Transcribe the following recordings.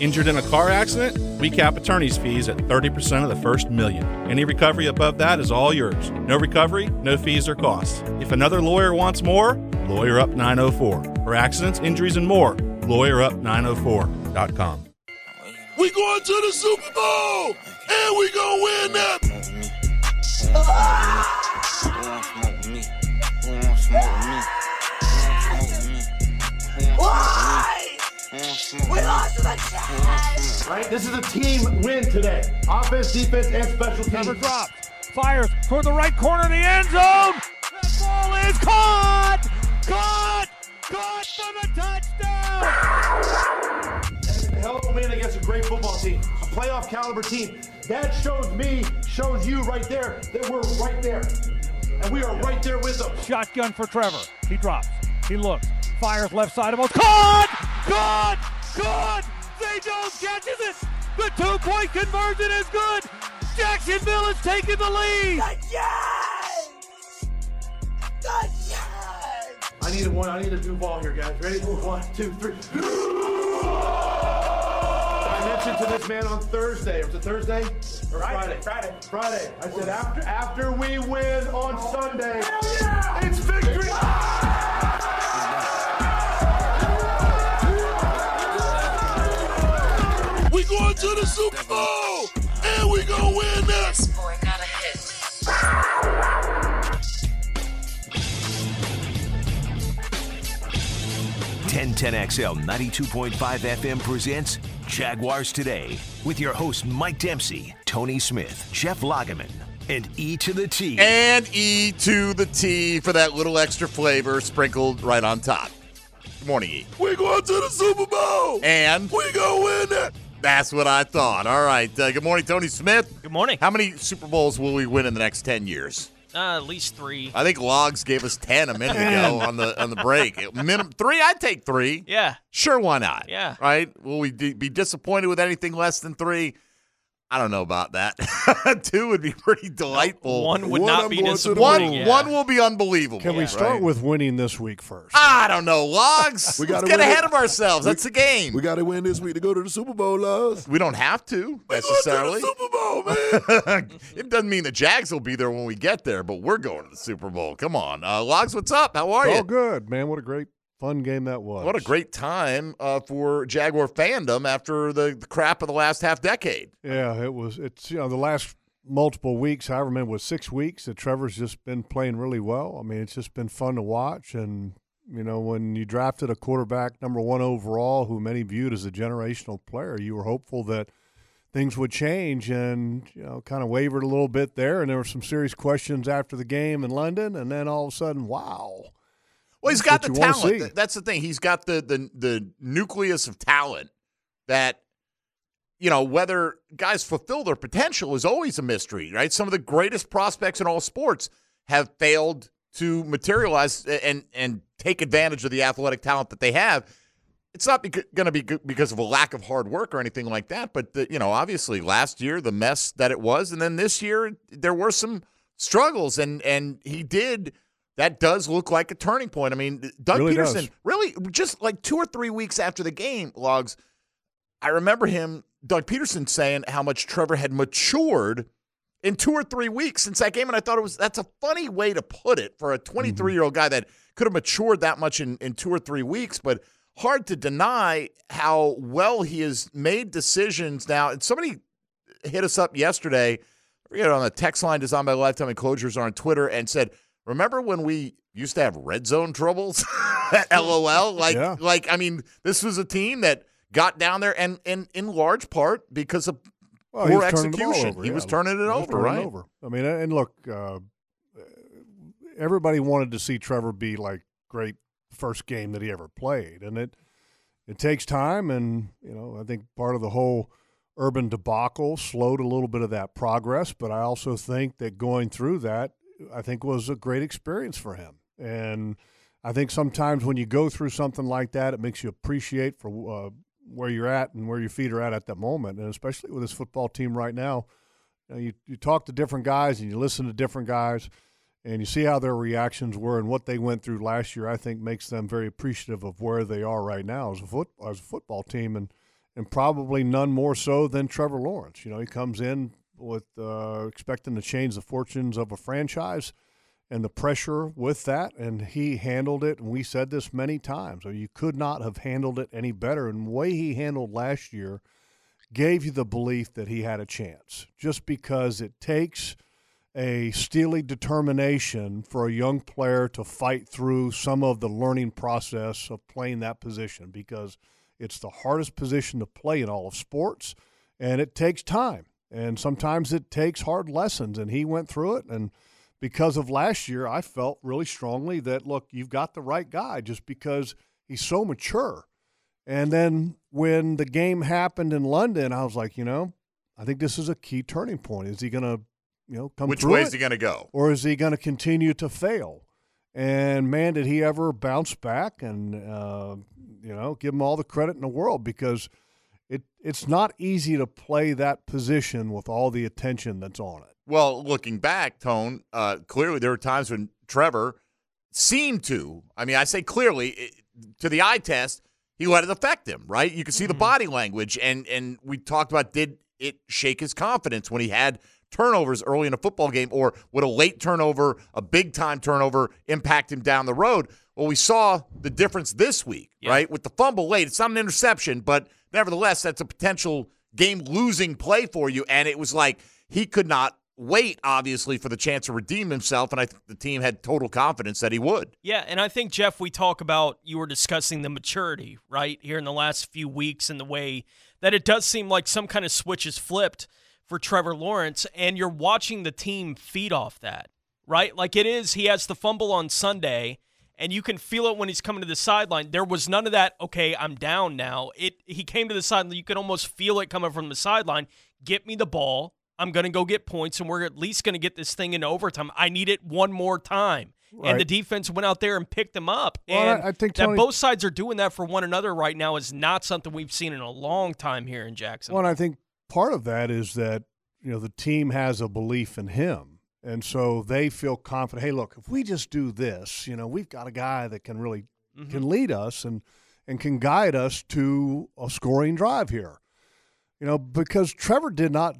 Injured in a car accident? We cap attorney's fees at 30% of the first million. Any recovery above that is all yours. No recovery, no fees or costs. If another lawyer wants more, Lawyer Up 904. For accidents, injuries, and more, lawyerup904.com. We going to the Super Bowl, and we gonna win that. Why? We lost to the Jets. Right? This is a team win today. Offense, defense, and special teams. Trevor drops, fires toward the right corner of the end zone. That ball is caught! Caught! Caught for the touchdown! A hell of a win against a great football team, a playoff caliber team. That shows me, shows you right there that we're right there. And we are right there with them. Shotgun for Trevor. He drops. He looks. Fires left side of us. Caught! Caught! Caught! They don't catch it! The two-point conversion is good! Jacksonville is taking the lead! The Jets! The Jets! I need a one, I need a Duval here, guys. Ready? One, two, three. I mentioned to this man on Thursday. Was it Thursday? Or Friday? Friday. Friday. I said after after we win on Sunday, it's victory. To the Super Bowl, and we gonna win this. Boy got a hit. 1010XL 92.5 FM presents Jaguars Today with your host Mike Dempsey, Tony Smith, Jeff Lageman, and E to the T. And E to the T for that little extra flavor sprinkled right on top. Good morning, E. We going to the Super Bowl, And we gonna win it. That's what I thought. All right. Uh, good morning, Tony Smith. Good morning. How many Super Bowls will we win in the next 10 years? Uh, at least three. I think Logs gave us 10 a minute ago on the on the break. Minimum three, I'd take three. Yeah. Sure, why not? Yeah. Right? Will we d- be disappointed with anything less than three? I don't know about that. Two would be pretty delightful. One would One, not be going to the disappointing. One, yeah. one will be unbelievable. Can we start right? with winning this week first? I don't know, Logs. We gotta get ahead it. of ourselves. That's the game. We got to win this week to go to the Super Bowl, Logs. We don't have to We going to necessarily. the Super Bowl, man. it doesn't mean the Jags will be there when we get there, but we're going to the Super Bowl. Come on, uh, Logs. What's up? How are All you? All good, man. What a great, fun game that was. What a great time uh, for Jaguar fandom after the, the crap of the last half decade. Yeah, it was. It's you know the last multiple weeks. I remember was six weeks that Trevor's just been playing really well. I mean, it's just been fun to watch. And you know, when you drafted a quarterback number one overall, who many viewed as a generational player, you were hopeful that things would change, and you know, kind of wavered a little bit there. And there were some serious questions after the game in London, and then all of a sudden, wow. Well, he's got the talent. That's the thing. He's got the the the nucleus of talent that you know whether guys fulfill their potential is always a mystery, right? Some of the greatest prospects in all sports have failed to materialize and and take advantage of the athletic talent that they have. It's not going to be because of a lack of hard work or anything like that, but the, you know, obviously last year the mess that it was, and then this year there were some struggles, and and he did. That does look like a turning point. I mean, Doug Really Pederson, does. really, just like two or three weeks after the game, logs. I remember him, Doug Pederson, saying how much Trevor had matured in two or three weeks since that game, and I thought it was that's a funny way to put it for a mm-hmm. 23 year old guy that could have matured that much in in two or three weeks, but hard to deny how well he has made decisions now. And somebody hit us up yesterday, I forget on the text line designed by Lifetime Enclosures on Twitter and said, "Remember when we used to have red zone troubles?" LOL. Like, Yeah. like I mean, this was a team that got down there, and and in large part because of Well, poor he was turning the ball execution. over, he yeah. was turning it He over, turning it right? over. I mean, and look, uh, everybody wanted to see Trevor be like great first game that he ever played, and it it takes time, and you know, I think part of the whole urban debacle slowed a little bit of that progress, but I also think that going through that, I think was a great experience for him, and I think sometimes when you go through something like that, it makes you appreciate for uh, where you're at and where your feet are at at that moment, and especially with this football team right now. You, know, you, you talk to different guys and you listen to different guys, and you see how their reactions were and what they went through last year. I think makes them very appreciative of where they are right now as a foot as a football team, and and probably none more so than Trevor Lawrence. You know, he comes in with uh, expecting to change the fortunes of a franchise and the pressure with that, and he handled it. And we said this many times: so you could not have handled it any better. And the way he handled last year gave you the belief that he had a chance, just because it takes a steely determination for a young player to fight through some of the learning process of playing that position because it's the hardest position to play in all of sports and it takes time and sometimes it takes hard lessons and he went through it. And because of last year I felt really strongly that look you've got the right guy just because he's so mature. And then when the game happened in London I was like you know I think this is a key turning point. Is he going to you know, come Which way it, is he going to go? or is he going to continue to fail? And man, did he ever bounce back and uh, you know give him all the credit in the world? Because it it's not easy to play that position with all the attention that's on it. Well, looking back, Tone, uh, clearly there were times when Trevor seemed to. I mean, I say clearly it, to the eye test, he let it affect him. Right? You could see the body language, and and we talked about did it shake his confidence when he had turnovers early in a football game, or would a late turnover, a big time turnover, impact him down the road? Well, we saw the difference this week, right? With the fumble late, it's not an interception, but nevertheless, that's a potential game losing play for you. And it was like he could not wait, obviously, for the chance to redeem himself. And I think the team had total confidence that he would. Yeah, and I think Jeff, we talk about you were discussing the maturity right here in the last few weeks and the way that it does seem like some kind of switch is flipped for Trevor Lawrence, and you're watching the team feed off that, right? Like it is, he has the fumble on Sunday, and you can feel it when he's coming to the sideline. There was none of that. Okay, I'm down now. It he came to the sideline. You could almost feel it coming from the sideline. Get me the ball. I'm gonna go get points, and we're at least gonna get this thing in overtime. I need it one more time. Right. And the defense went out there and picked them up. Well, and I- I think, that both sides are doing that for one another right now is not something we've seen in a long time here in Jackson. Well, I think part of that is that you know the team has a belief in him, and so they feel confident. Hey, look, if we just do this, you know, we've got a guy that can really Mm-hmm. can lead us and and can guide us to a scoring drive here. You know, because Trevor did not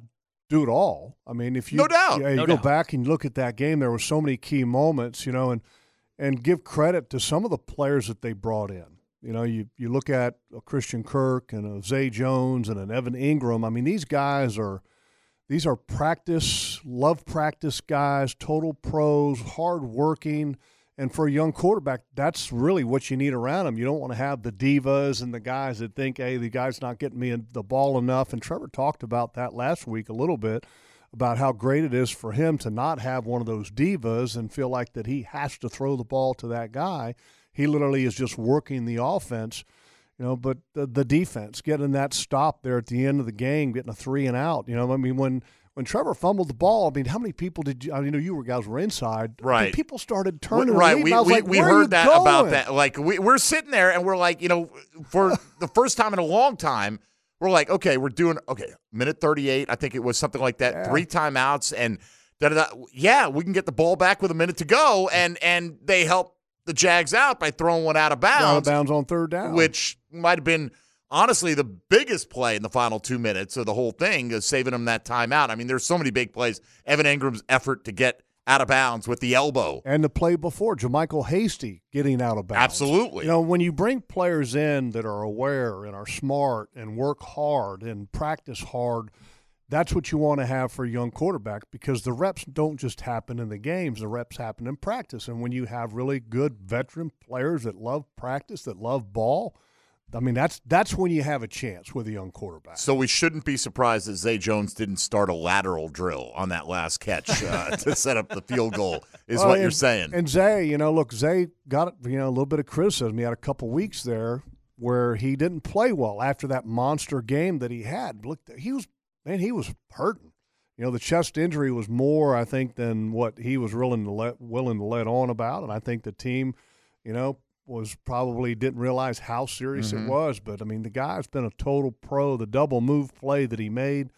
do it all. I mean, if you No doubt. yeah, you No go doubt. back and you look at that game, there were so many key moments. You know, and and give credit to some of the players that they brought in. You know, you, you look at a Christian Kirk and a Zay Jones and an Evan Engram. I mean, these guys are these are practice, love practice guys, total pros, hard working. And for a young quarterback, that's really what you need around him. You don't want to have the divas and the guys that think, hey, the guy's not getting me the ball enough. And Trevor talked about that last week a little bit about how great it is for him to not have one of those divas and feel like that he has to throw the ball to that guy. He literally is just working the offense, you know. But the, the defense getting that stop there at the end of the game, getting a three and out. You know, I mean when. When Trevor fumbled the ball, I mean, how many people did you? I mean, you know, you were guys were inside. Right. people started turning. and right. We, we, like, we "Where are you heard that about that. Like we, we're sitting there and we're like, you know, for the first time in a long time, we're like, okay, we're doing okay, minute thirty eight. I think it was something like that. Yeah. Three timeouts and da da da. Yeah, we can get the ball back with a minute to go, and and they help the Jags out by throwing one out of bounds. Out of bounds, on third down, which might have been. Honestly, the biggest play in the final two minutes of the whole thing is saving them that timeout. I mean, there's so many big plays. Evan Engram's effort to get out of bounds with the elbow. and the play before, JaMycal Hasty getting out of bounds. Absolutely. You know, when you bring players in that are aware and are smart and work hard and practice hard, that's what you want to have for a young quarterback because the reps don't just happen in the games, the reps happen in practice. And when you have really good veteran players that love practice, that love ball, I mean, that's that's when you have a chance with a young quarterback. So we shouldn't be surprised that Zay Jones didn't start a lateral drill on that last catch uh, to set up the field goal. Is Well, what and- you're saying? And Zay, you know, look, Zay got you know a little bit of criticism. He had a couple weeks there where he didn't play well after that monster game that he had. Look, he was man, he was hurting. You know, the chest injury was more, I think, than what he was willing to let willing to let on about. And I think the team, you know, was probably didn't realize how serious Mhm. it was. But I mean, the guy's been a total pro. The double move play that he made,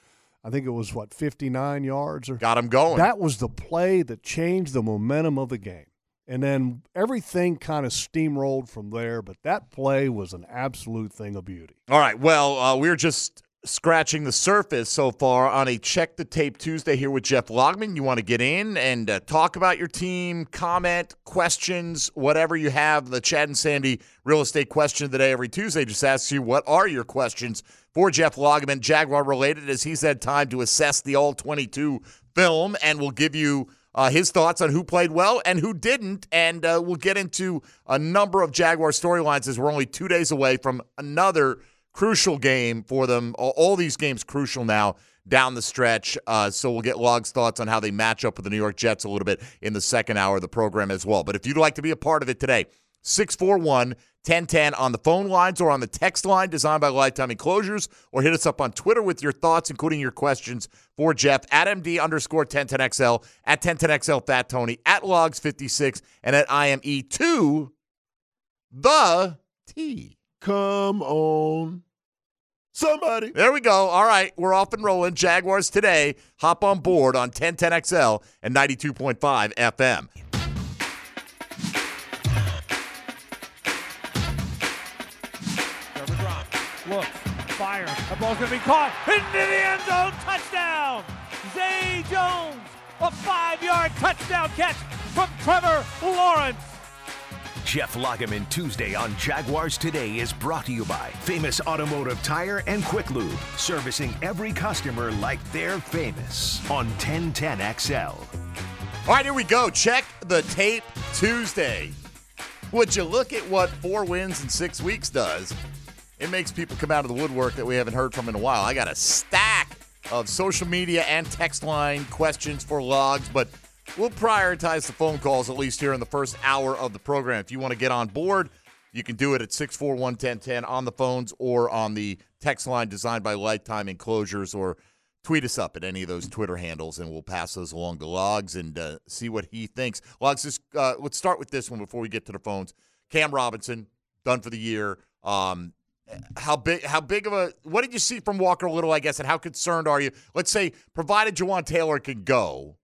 I think it was what fifty nine yards or Got him going. that was the play that changed the momentum of the game. And then everything kind of steamrolled from there, but that play was an absolute thing of beauty. All right. Well, uh, we're just scratching the surface so far on a check the tape Tuesday here with Jeff Lageman. You want to get in and uh, talk about your team, comment, questions, whatever you have. The Chad and Sandy real estate question of the day every Tuesday just asks you what are your questions for Jeff Lageman, Jaguar related, as he's had time to assess the all 22 film and will give you uh, his thoughts on who played well and who didn't. And uh, we'll get into a number of Jaguar storylines as we're only two days away from another crucial game for them. All, all these games crucial now down the stretch. Uh, so we'll get Log's thoughts on how they match up with the New York Jets a little bit in the second hour of the program as well. But if you'd like to be a part of it today, 641 1010 on the phone lines or on the text line designed by Lifetime Enclosures, or hit us up on Twitter with your thoughts, including your questions for Jeff at MD underscore 1010XL, at 1010XL Fat Tony, at Logs56, and at IME2 the T. Come on. Somebody. There we go. All right, we're off and rolling. Jaguars today. Hop on board on 1010XL and 92.5 FM. Trevor drops, looks, fires. The ball's going to be caught into the end zone. Touchdown! Zay Jones, a five-yard touchdown catch from Trevor Lawrence. Jeff Lageman Tuesday on Jaguars Today is brought to you by Famous Automotive Tire and Quick Lube, servicing every customer like they're famous on 1010XL. All right, here we go. Check the tape Tuesday. Would you look at what four wins in six weeks does? It makes people come out of the woodwork that we haven't heard from in a while. I got a stack of social media and text line questions for logs, but we'll prioritize the phone calls at least here in the first hour of the program. If you want to get on board, you can do it at 641 1010 on the phones or on the text line designed by Lifetime Enclosures or tweet us up at any of those Twitter handles, and we'll pass those along to Logs and uh, see what he thinks. Logs, just, uh, let's start with this one before we get to the phones. Cam Robinson done for the year. Um, how big? How big of a? What did you see from Walker Little? I guess, and how concerned are you? Let's say, provided Jawaan Taylor can go,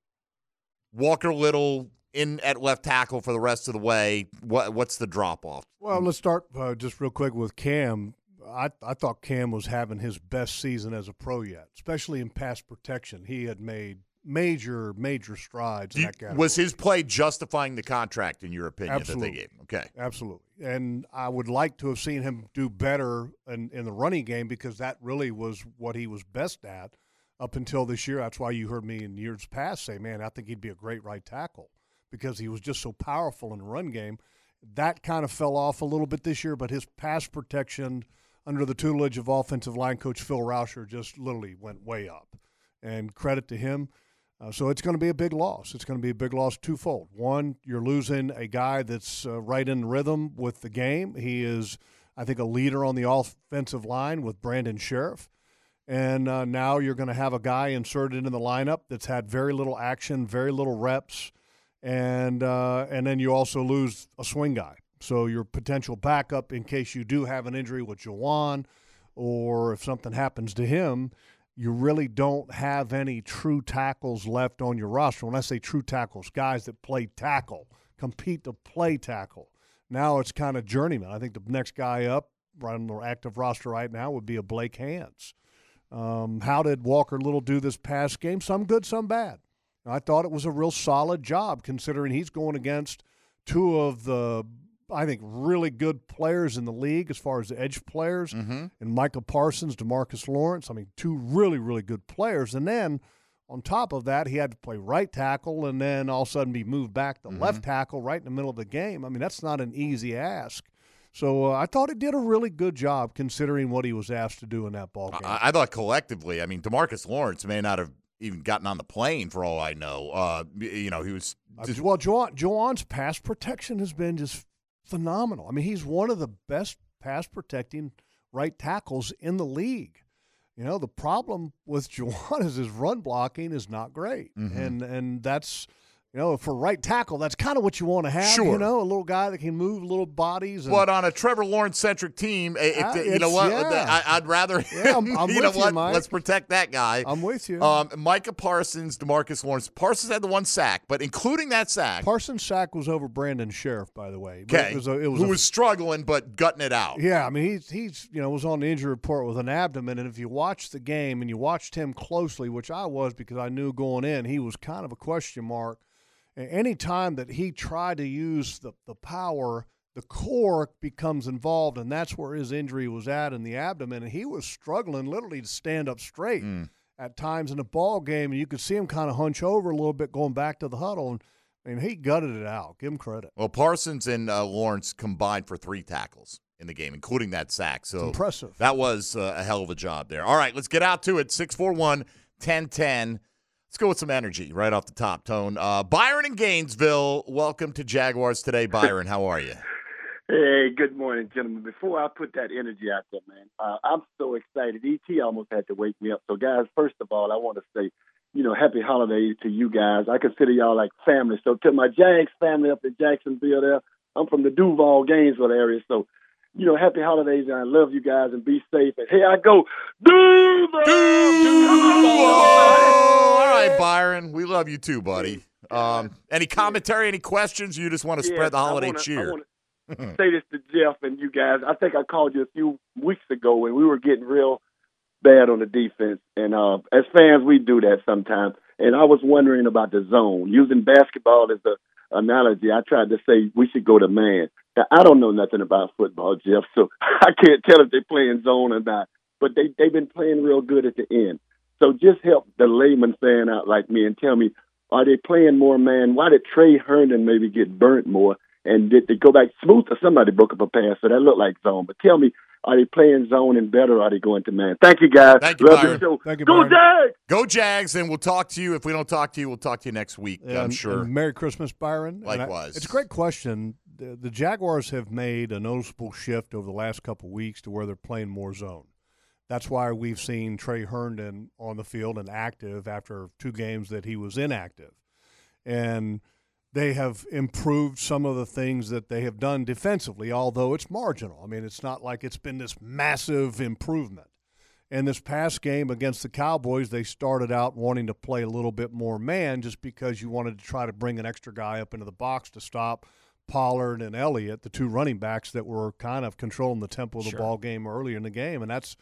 Walker Little in at left tackle for the rest of the way. What what's the drop off? Well, let's start uh, just real quick with Cam. I, I thought Cam was having his best season as a pro yet, especially in pass protection. He had made major, major strides in You- was his play justifying the contract in your opinion Absolutely. that they gave him? Okay. Absolutely. And I would like to have seen him do better in, in the running game because that really was what he was best at up until this year. That's why you heard me in years past say, man, I think he'd be a great right tackle because he was just so powerful in the run game. That kind of fell off a little bit this year, but his pass protection under the tutelage of offensive line coach Phil Rauscher just literally went way up. And credit to him. Uh, so it's going to be a big loss. It's going to be a big loss twofold. One, you're losing a guy that's uh, right in rhythm with the game. He is, I think, a leader on the offensive line with Brandon Scherff. And uh, now you're going to have a guy inserted into the lineup that's had very little action, very little reps, and uh, and then you also lose a swing guy. So your potential backup in case you do have an injury with Jawaan, or if something happens to him, you really don't have any true tackles left on your roster. When I say true tackles, guys that play tackle, compete to play tackle. Now it's kind of journeyman. I think the next guy up right on the active roster right now would be a Blake Hance. Um, how did Walker Little do this past game? Some good, some bad. I thought it was a real solid job considering he's going against two of the, I think, really good players in the league as far as the edge players, and Michael Parsons, DeMarcus Lawrence. I mean, two really, really good players. And then on top of that, he had to play right tackle and then all of a sudden be moved back to left tackle right in the middle of the game. I mean, that's not an easy ask. So uh, I thought he did a really good job considering what he was asked to do in that ball game. I, I thought collectively, I mean, DeMarcus Lawrence may not have even gotten on the plane for all I know. Uh, you know, he was Uh, just, well, Jawaan, Jawaan's pass protection has been just phenomenal. I mean, he's one of the best pass protecting right tackles in the league. You know, the problem with Jawaan is his run blocking is not great, Mhm. and and that's You know, for right tackle, that's kind of what you want to have. Sure. You know, a little guy that can move little bodies. And, But on a Trevor Lawrence centric team, if, Uh, you know what, yeah. I, I'd rather. Yeah, I'm- I'm you know you, what? Mike. Let's protect that guy. I'm with you. Um, Micah Parsons, DeMarcus Lawrence. Parsons had the one sack, but including that sack, Parsons' sack was over Brandon Scherff, by the way. Okay, It was a, it was who a- was struggling but gutting it out. Yeah, I mean he's he's you know was on the injury report with an abdomen, and if you watch the game and you watched him closely, which I was because I knew going in he was kind of a question mark. And any time that he tried to use the the power, the core becomes involved, and that's where his injury was at in the abdomen, and he was struggling literally to stand up straight at times in the ball game, and you could see him kind of hunch over a little bit going back to the huddle, and I mean he gutted it out. Give him credit. Well, Parsons and uh, Lawrence combined for three tackles in the game, including that sack. So impressive. That was uh, a hell of a job there. All right, let's get out to it. 641 1010. Let's go with some energy right off the top, Tone. Uh, Byron in Gainesville, welcome to Jaguars today. Byron, how are you? Hey, good morning, gentlemen. Before I put that energy out there, man, uh, I'm so excited. ET almost had to wake me up. So, guys, first of all, I want to say, you know, happy holidays to you guys. I consider y'all like family. So, to my Jags family up in Jacksonville, there, I'm from the Duval, Gainesville area. So, you know, happy holidays, and I love you guys, and be safe. And here I go, Duval. Oh, all right, Byron. We love you too, buddy. Um, any commentary, any questions? You just want to Yeah, spread the I holiday wanna- cheer. wanna say this to Jeff and you guys. I think I called you a few weeks ago when we were getting real bad on the defense, and uh, as fans, we do that sometimes. And I was wondering about the zone, using basketball as the analogy. I tried to say we should go to man. Now I don't know nothing about football, Jeff, so I can't tell if they're playing zone or not. But they they've been playing real good at the end. So just help the layman fan out like me and tell me, are they playing more man? Why did Tre Herndon maybe get burnt more? And did they go back smooth or somebody broke up a pass? So that looked like zone. But tell me, are they playing zone and better or are they going to man? Thank you guys. Thank you, Love Byron. the show. Thank you, Go Byron. Jags! Go Jags, and we'll talk to you. If we don't talk to you, we'll talk to you next week. I'm sure. Merry Christmas, Byron. And I- Likewise. it's a great question. The, the Jaguars have made a noticeable shift over the last couple of weeks to where they're playing more zone. That's why we've seen Tre Herndon on the field and active after two games that he was inactive. And they have improved some of the things that they have done defensively, although it's marginal. I mean, it's not like it's been this massive improvement. In this past game against the Cowboys, they started out wanting to play a little bit more man just because you wanted to try to bring an extra guy up into the box to stop Pollard and Elliott, the two running backs that were kind of controlling the tempo of the Sure. ball game earlier in the game. And that's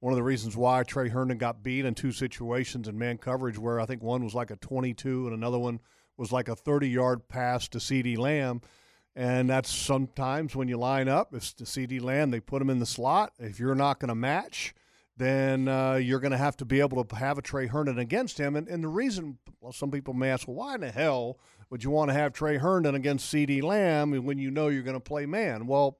one of the reasons why Tre Herndon got beat in two situations in man coverage where I think one was like a 22 and another one was like a 30 yard pass to CeeDee Lamb. And that's sometimes when you line up, if the CeeDee Lamb, they put him in the slot. If you're not going to match, then uh, you're going to have to be able to have a Tre Herndon against him. And, and the reason, well, some people may ask, well, why in the hell would you want to have Tre Herndon against CeeDee Lamb when you know you're going to play man? Well,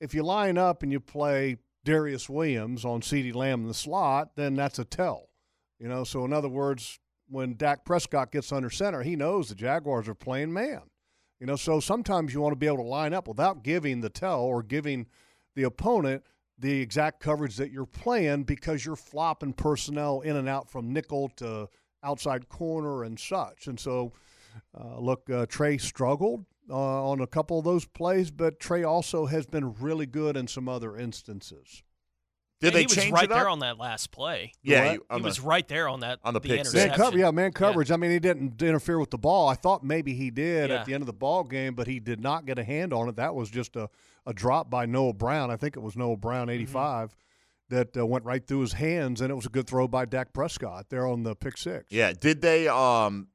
if you line up and you play Darious Williams on CeeDee Lamb in the slot, then that's a tell. You know, so in other words, when Dak Prescott gets under center, he knows the Jaguars are playing man. You know, so sometimes you want to be able to line up without giving the tell or giving the opponent the exact coverage that you're playing because you're flopping personnel in and out from nickel to outside corner and such. And so, uh, look, uh, Tre struggled uh, on a couple of those plays, but Tre also has been really good in some other instances. Did And they he was right it up? there on that last play. Yeah, What? you- he the- was right there on that on the pick six. Man interception. cover, yeah, man coverage. I mean, he didn't interfere with the ball. I thought maybe he did Yeah. at the end of the ball game, but he did not get a hand on it. That was just a, a drop by Noah Brown. I think it was Noah Brown, 85, that uh, went right through his hands, and it was a good throw by Dak Prescott there on the pick six. Yeah. Did they um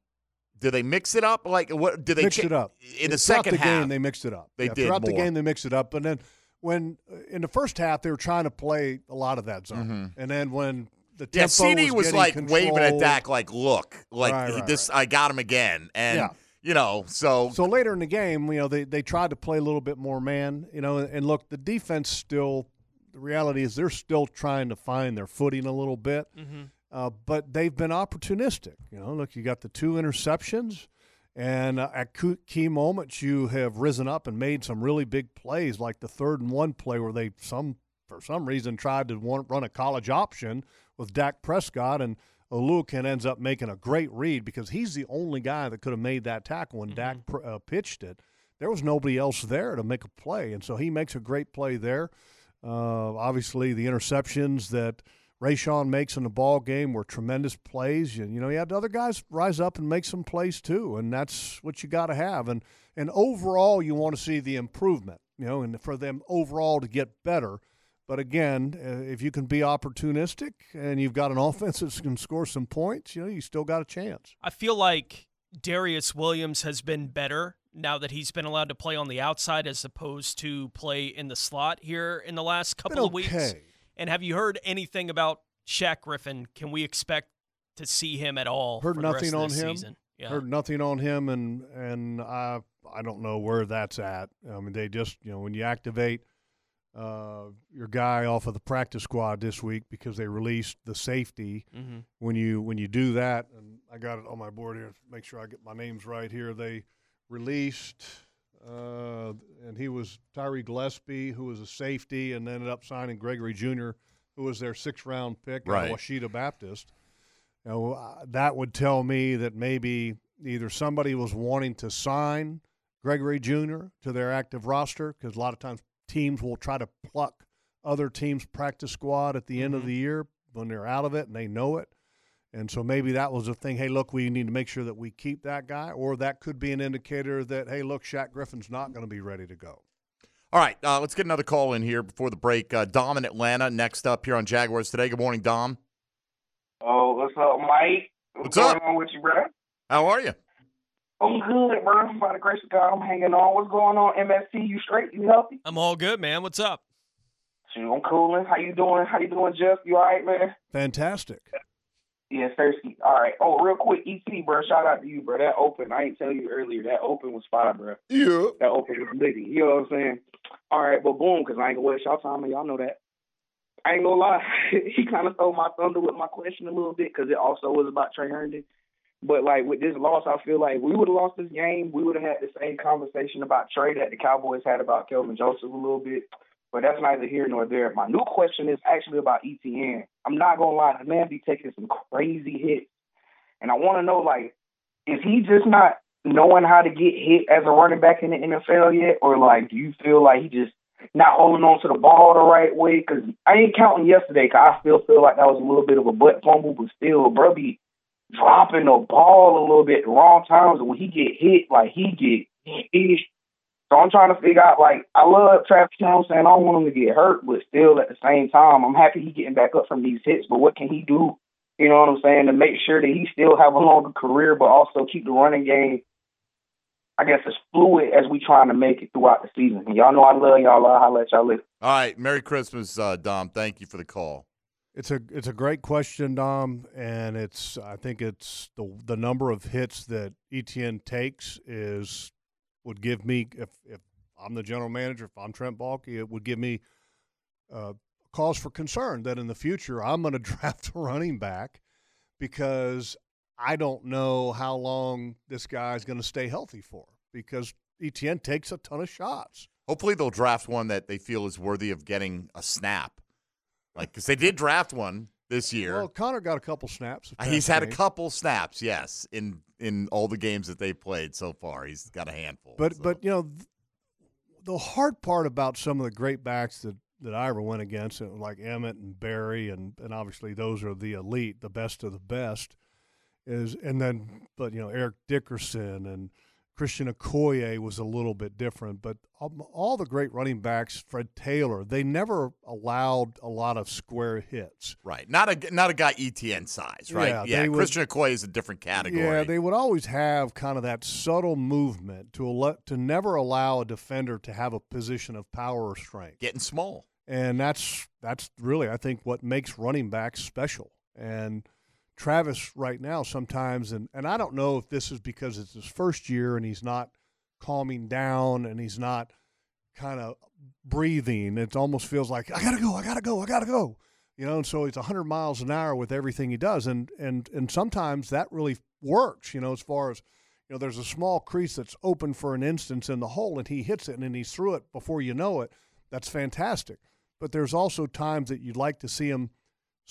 did they mix it up? Like what did they mixed cha- it up in the Throughout second the half? game. They mixed it up. They Yeah, did throughout the game. They mixed it up, and then when uh, in the first half they were trying to play a lot of that zone, and then when the Mm-hmm. yeah, tempo CeeDee was, getting like waving at Dak like, look, like Right, right, this I got him again. And Yeah. you know, so So later in the game, you know, they, they tried to play a little bit more man, you know, and look, the defense still, the reality is they're still trying to find their footing a little bit, uh, but they've been opportunistic. You know, look, you got the two interceptions, and uh, at key moments, you have risen up and made some really big plays, like the third and one play where they some for some reason tried to run a college option with Dak Prescott and Oluokun ends up making a great read because he's the only guy that could have made that tackle when Dak pr- uh, pitched it. There was nobody else there to make a play, and so he makes a great play there. Uh, obviously, the interceptions that Rayshawn makes in the ball game were tremendous plays. And, you know, you had other guys rise up and make some plays too, and that's what you got to have. And and overall, you want to see the improvement, you know, and for them overall to get better. But again, uh, if you can be opportunistic and you've got an offense that can score some points, you know, you still got a chance. I feel like Darious Williams has been better now that he's been allowed to play on the outside as opposed to play in the slot here in the last couple Been of weeks. And have you heard anything about Shaq Griffin? Can we expect to see him at all? Heard nothing on him. Season? Yeah. Heard nothing on him, and and I I don't know where that's at. I mean, they just you know when you activate uh, your guy off of the practice squad this week because they released the safety. Mhm. When you when you do that, and I got it on my board here. Make sure I get my names right here. They released. Uh, and he was Tyree Gillespie, who was a safety, and ended up signing Gregory Junior, who was their sixth round pick Right. Ouachita Baptist. You know, uh, that would tell me that maybe either somebody was wanting to sign Gregory Junior to their active roster because a lot of times teams will try to pluck other teams' practice squad at the end of the year when they're out of it and they know it. And so maybe that was a thing. Hey, look, we need to make sure that we keep that guy, or that could be an indicator that hey, look, Shaq Griffin's not going to be ready to go. All right, uh, let's get another call in here before the break. Uh, Dom in Atlanta next up here on Jaguars today. Good morning, Dom. Oh, what's up, Mike? What's going up? on with you, bro? How are you? I'm good, bro. By the grace of God, I'm hanging on. What's going on, MST? You straight? You healthy? I'm all good, man. What's up? Shoot, I'm cooling. How you doing? How you doing, Jeff? You all right, man? Fantastic. Yeah, thirsty. All right. Oh, real quick, ET, bro. Shout out to you, bro. That open, I ain't tell you earlier. That open was fire, bro. Yeah. That open was litty. You know what I'm saying? All right, but boom, because I ain't gonna waste y'all time, and y'all know that. I ain't gonna lie. he kind of stole my thunder with my question a little bit because it also was about Tre Herndon. But like with this loss, I feel like we would have lost this game. We would have had the same conversation about Tre that the Cowboys had about Kelvin Joseph a little bit. But that's neither here nor there. My new question is actually about ETN. I'm not gonna lie, the man be taking some crazy hits, and I want to know like, is he just not knowing how to get hit as a running back in the NFL yet, or like, do you feel like he just not holding on to the ball the right way? Because I ain't counting yesterday, because I still feel like that was a little bit of a butt fumble, but still, bro, be dropping the ball a little bit the wrong times. And when he get hit, like he get hit. So I'm trying to figure out, like, I love Travis, you know what I'm saying? I don't want him to get hurt, but still at the same time, I'm happy he's getting back up from these hits. But what can he do, you know what I'm saying, to make sure that he still have a longer career, but also keep the running game, I guess, as fluid as we trying to make it throughout the season. And y'all know I love y'all. I'll let y'all live. All right. Merry Christmas, uh, Dom. Thank you for the call. It's a it's a great question, Dom, and it's I think it's the the number of hits that ETN takes is would give me if if I'm the general manager, if I'm Trent Baalke, it would give me uh, cause for concern that in the future I'm going to draft a running back because I don't know how long this guy is going to stay healthy for because ETN takes a ton of shots. Hopefully, they'll draft one that they feel is worthy of getting a snap. Like, because they did draft one this year. Well, Conner got a couple snaps. Uh, He's had a couple snaps, yes, in in all the games that they played so far. He's got a handful. But but you know, the hard part about some of the great backs that that I ever went against, like Emmitt and Barry, and and obviously those are the elite, the best of the best, is and then but you know Eric Dickerson and Christian Okoye was a little bit different, but all, all the great running backs, Fred Taylor, they never allowed a lot of square hits. right, not a not a guy ETN size, right? Yeah, Yeah, they would- Christian Okoye is a different category. Yeah, they would always have kind of that subtle movement to ele- to never allow a defender to have a position of power or strength. Getting small. And that's that's really I think what makes running backs special. And Travis right now sometimes and and I don't know if this is because it's his first year and he's not calming down and he's not kind of breathing. It almost feels like I got to go, I got to go, I got to go. You know, and so it's 100 miles an hour with everything he does and and and sometimes that really works, you know, as far as you know, there's a small crease that's open for an instance in the hole, and he hits it, and then he's through it before you know it. That's fantastic. But there's also times that you'd like to see him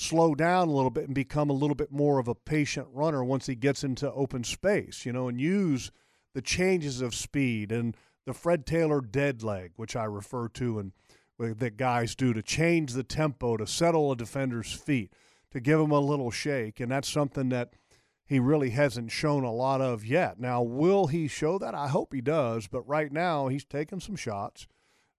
slow down a little bit and become a little bit more of a patient runner once he gets into open space, you know, and use the changes of speed and the Fred Taylor dead leg, which I refer to and that guys do to change the tempo, to settle a defender's feet, to give him a little shake. And that's something that he really hasn't shown a lot of yet. Now, will he show that? I hope he does. But right now, he's taking some shots.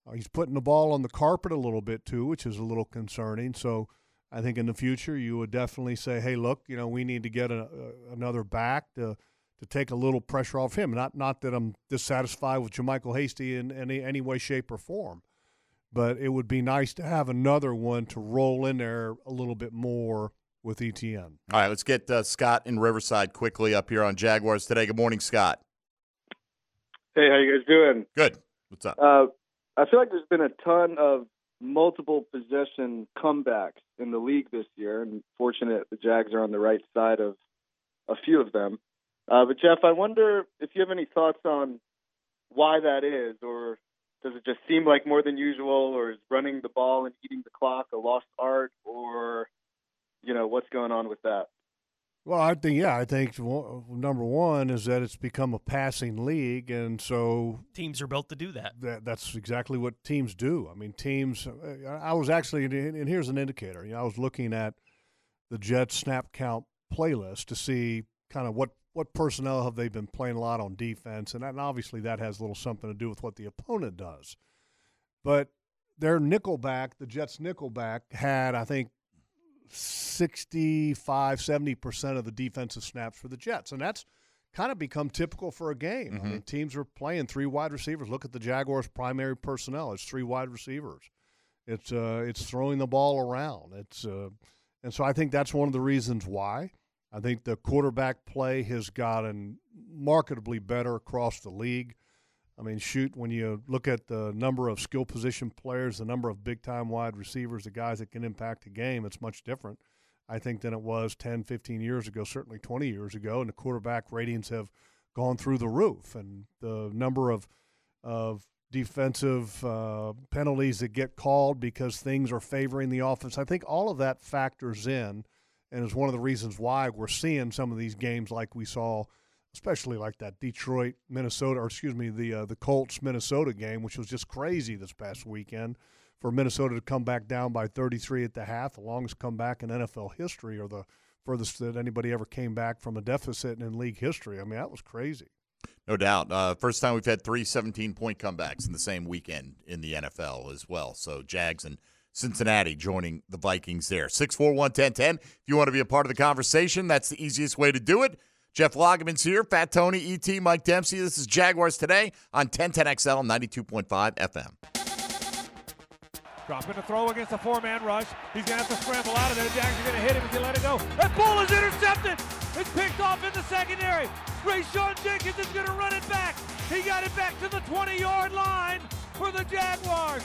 Uh, he's putting the ball on the carpet a little bit, too, which is a little concerning. So, I think in the future you would definitely say, "Hey, look, you know, we need to get a, a, another back to to take a little pressure off him." Not not that I'm dissatisfied with JaMycal Hasty in any any way, shape, or form, but it would be nice to have another one to roll in there a little bit more with ETN. All right, let's get uh, Scott in Riverside quickly up here on Jaguars today. Good morning, Scott. Hey, how you guys doing? Good. What's up? Uh, I feel like there's been a ton of multiple possession comebacks in the league this year, and fortunate the Jags are on the right side of a few of them. Uh, but Jeff, I wonder if you have any thoughts on why that is, or does it just seem like more than usual, or is running the ball and eating the clock a lost art, or you know what's going on with that? Well, I think yeah, I think number one is that it's become a passing league, and so teams are built to do that. that that's exactly what teams do. I mean, teams. Uh, I was actually, and here's an indicator. You know, I was looking at the Jets snap count playlist to see kind of what what personnel have they been playing a lot on defense, and, that, and obviously that has a little something to do with what the opponent does. But their nickelback, the Jets nickelback, had I think 65, 70% of the defensive snaps for the Jets. And that's kind of become typical for a game. Mm-hmm. I mean, teams are playing three wide receivers. Look at the Jaguars' primary personnel. It's three wide receivers. It's uh, it's throwing the ball around. It's uh, and so I think that's one of the reasons why. I think the quarterback play has gotten markedly better across the league. I mean, shoot, when you look at the number of skill position players, the number of big time wide receivers, the guys that can impact the game, it's much different, I think, than it was 10, 15 years ago, certainly 20 years ago. And the quarterback ratings have gone through the roof. And the number of, of defensive uh, penalties that get called because things are favoring the offense, I think all of that factors in and is one of the reasons why we're seeing some of these games like we saw – especially like that Detroit Minnesota or excuse me the uh, the Colts Minnesota game, which was just crazy this past weekend for Minnesota to come back down by 33 at the half, the longest comeback in NFL history, or the furthest that anybody ever came back from a deficit in league history. I mean, that was crazy. No doubt. Uh, first time we've had three 17 point comebacks in the same weekend in the NFL as well. So Jags and Cincinnati joining the Vikings there. 641 1010. If you want to be a part of the conversation, that's the easiest way to do it. Jeff Lageman's here, Fat Tony, ET, Mike Dempsey. This is Jaguars today on 1010XL 92.5 FM. Dropping the throw against a four-man rush. He's going to have to scramble out of there. The Jags are going to hit him if you let it go. That ball is intercepted. It's picked off in the secondary. Rayshawn Jenkins is going to run it back. He got it back to the 20-yard line for the Jaguars.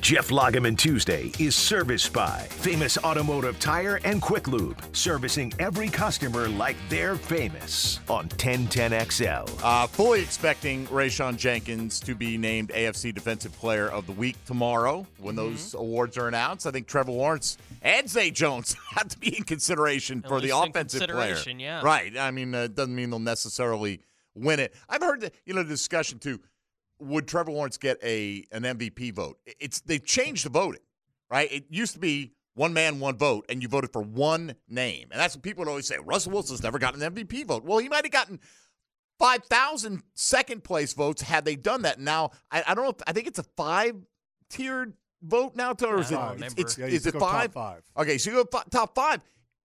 Jeff Lageman Tuesday is serviced by Famous Automotive Tire and Quick Lube, servicing every customer like they're famous on 1010XL. Uh, fully expecting Rayshawn Jenkins to be named AFC Defensive Player of the Week tomorrow when mm-hmm. those awards are announced. I think Trevor Lawrence and Zay Jones have to be in consideration At for the offensive player. Yeah. Right. I mean, uh, it doesn't mean they'll necessarily win it. I've heard that, you know, the discussion too would Trevor Lawrence get a an MVP vote? It's they've changed the voting, right? It used to be one man, one vote, and you voted for one name, and that's what people would always say. Russell Wilson's never gotten an MVP vote. Well, he might have gotten 5,000 second place votes had they done that. Now, I, I don't know. If, I think it's a five tiered vote now, or is it? It's, it's, yeah, is it five? five? Okay, so you go top five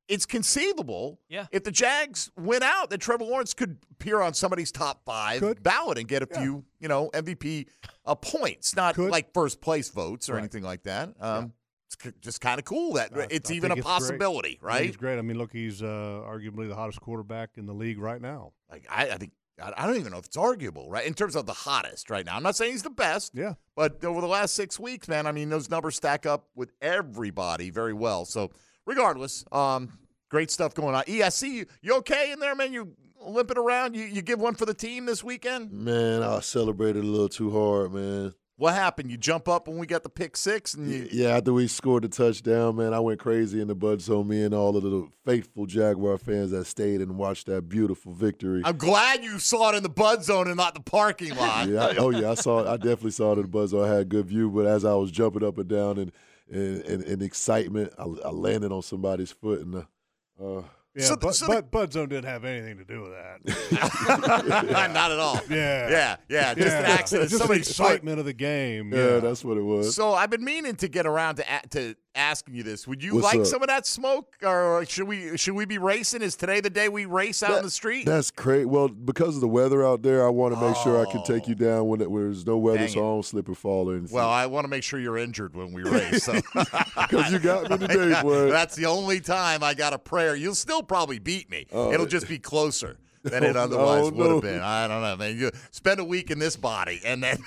it's conceivable yeah. if the Jags win out that Trevor Lawrence could appear on somebody's top five could. ballot and get a yeah. few, you know, MVP uh, points, not could. like first place votes or right. anything like that. Um, yeah. It's just kind of cool that it's I even a it's possibility, great. right? He's great. I mean, look, he's uh, arguably the hottest quarterback in the league right now. Like I, I think I don't even know if it's arguable, right? In terms of the hottest right now. I'm not saying he's the best. Yeah. But over the last six weeks, man, I mean, those numbers stack up with everybody very well. So regardless, um, Great stuff going on. ESC, you, you okay in there, man? You limping around? You, you give one for the team this weekend? Man, I celebrated a little too hard, man. What happened? You jump up when we got the pick six, and you, Yeah, after we scored the touchdown, man, I went crazy in the bud zone. Me and all of the faithful Jaguar fans that stayed and watched that beautiful victory. I'm glad you saw it in the bud zone and not the parking lot. yeah, I- oh yeah, I saw it. I definitely saw it in the bud zone. I had a good view, but as I was jumping up and down in in, in, in excitement, I, I landed on somebody's foot and. Uh, uh, Yeah, So- but, so but Bud Zone didn't have anything to do with that. not at all. Yeah, yeah, yeah. Just an accident. Just the Somebody's foot. excitement of the game. yeah, that's what it was. So I've been meaning to get around to to asking you this. Would you What's like up? some of that smoke, or should we should we be racing? Is today the day we race out in the street? That's great. Well, because of the weather out there, I want to make sure I can take you down when, it, when there's no weather, Dang so it. I don't slip and fall or anything. Well, I want to make sure you're injured when we race. So. Because you got me today, boy. That's the only time I got a prayer. You'll still probably beat me. Oh. It'll just be closer than it Oh, otherwise no, would have been. I don't know, man. You spend a week in this body, and then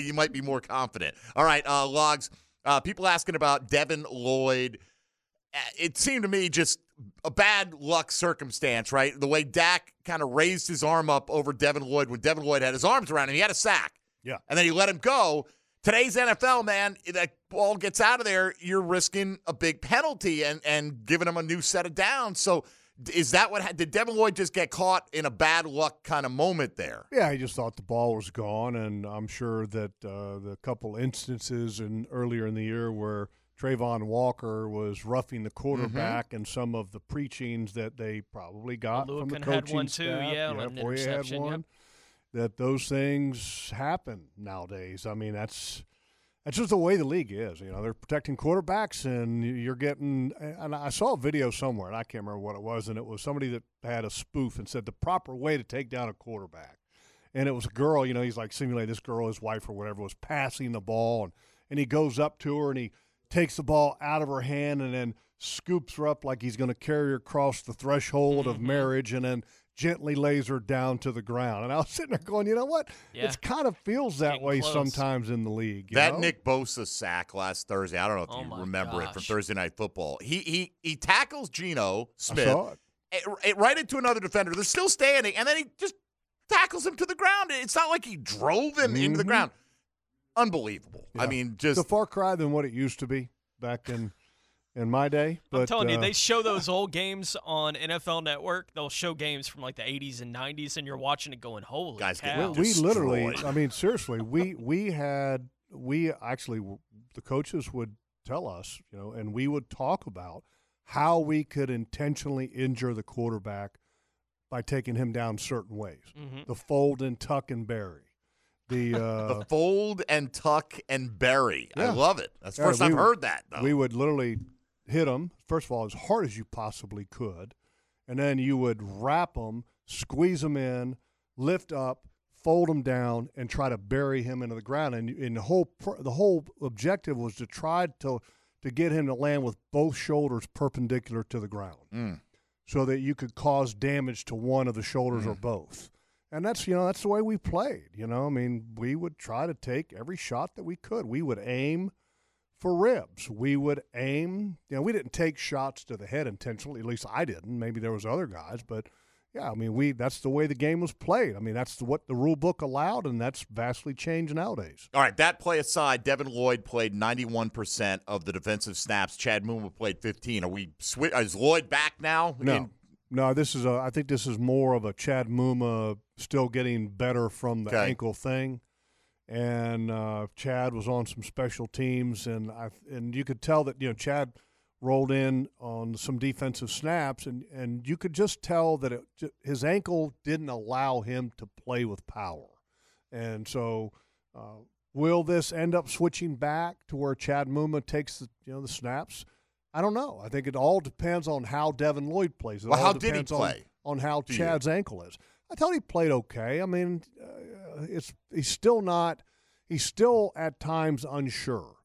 you might be more confident. All right, uh, logs. Uh, people asking about Devin Lloyd. Uh, It seemed to me just a bad luck circumstance, right? The way Dak kind of raised his arm up over Devin Lloyd when Devin Lloyd had his arms around him, he had a sack. Yeah. And then you let him go. Today's NFL, man, if that ball gets out of there, you're risking a big penalty and and giving him a new set of downs. So is that what ha- did Devin Lloyd just get caught in a bad luck kind of moment there? Yeah, he just thought the ball was gone, and I'm sure that uh, the couple instances in earlier in the year where Travon Walker was roughing the quarterback and some of the preachings that they probably got from the Lucan had coaching one too, staff, yeah, on an had interception, yep. one. That those things happen nowadays. I mean, that's that's just the way the league is. You know, they're protecting quarterbacks, and you're getting. And I saw a video somewhere, and I can't remember what it was, and it was somebody that had a spoof and said the proper way to take down a quarterback. And it was a girl, you know, he's like simulating this girl, his wife or whatever, was passing the ball, and, and he goes up to her and he takes the ball out of her hand and then scoops her up like he's going to carry her across the threshold of mm-hmm. marriage, and then gently lays her down to the ground. And I was sitting there going, you know what? Yeah. It kind of feels that Getting way close. sometimes in the league. you that know? Nick Bosa sack last Thursday. I don't know if Oh you my remember it from. Thursday Night Football. He he he tackles Geno Smith saw it. eh, right into another defender. They're still standing, and then he just tackles him to the ground. It's not like he drove him into the Mhm. ground. Unbelievable. I mean, just it's a far cry than what it used to be back in in my day. But I'm telling you, uh, they show those old games on NFL Network. They'll show games from like the 80s and 90s, and you're watching it going, "Holy Guys cow!" we, we literally, I mean, seriously, we we had we actually the coaches would tell us, you know, and we would talk about how we could intentionally injure the quarterback by taking him down certain ways. Mhm. The fold and tuck and bury. The uh, the fold and tuck and bury. I love it. That's the Yeah, first I've would- heard that. Though. We would literally hit them first of all as hard as you possibly could, and then you would wrap them, squeeze them in, lift up, fold them down, and try to bury him into the ground. And, and the whole the whole objective was to try to to get him to land with both shoulders perpendicular to the ground, Mm. so that you could cause damage to one of the shoulders Mm. or both. And that's you know that's the way we played. You know, I mean, we would try to take every shot that we could. We would aim for ribs. We would aim. You know, we didn't take shots to the head intentionally. At least I didn't. Maybe there was other guys, but yeah, I mean, we that's the way the game was played. I mean, that's what the rule book allowed, and that's vastly changed nowadays. All right, that play aside, Devin Lloyd played 91% of the defensive snaps. Chad Muma played 15. Are we swi- is Lloyd back now? No, In- no, this is a. I think this is more of a Chad Muma still getting better from the Okay. ankle thing, and uh, Chad was on some special teams, and I and you could tell that you know Chad rolled in on some defensive snaps, and and you could just tell that it, his ankle didn't allow him to play with power, and so. Uh, will this end up switching back to where Chad Muma takes the you know the snaps? I don't know. I think it all depends on how Devin Lloyd plays. It Well, how did he depends on- play, On, how you? Chad's ankle is. I thought he played okay. I mean, uh, it's he's still not. He's still at times unsure,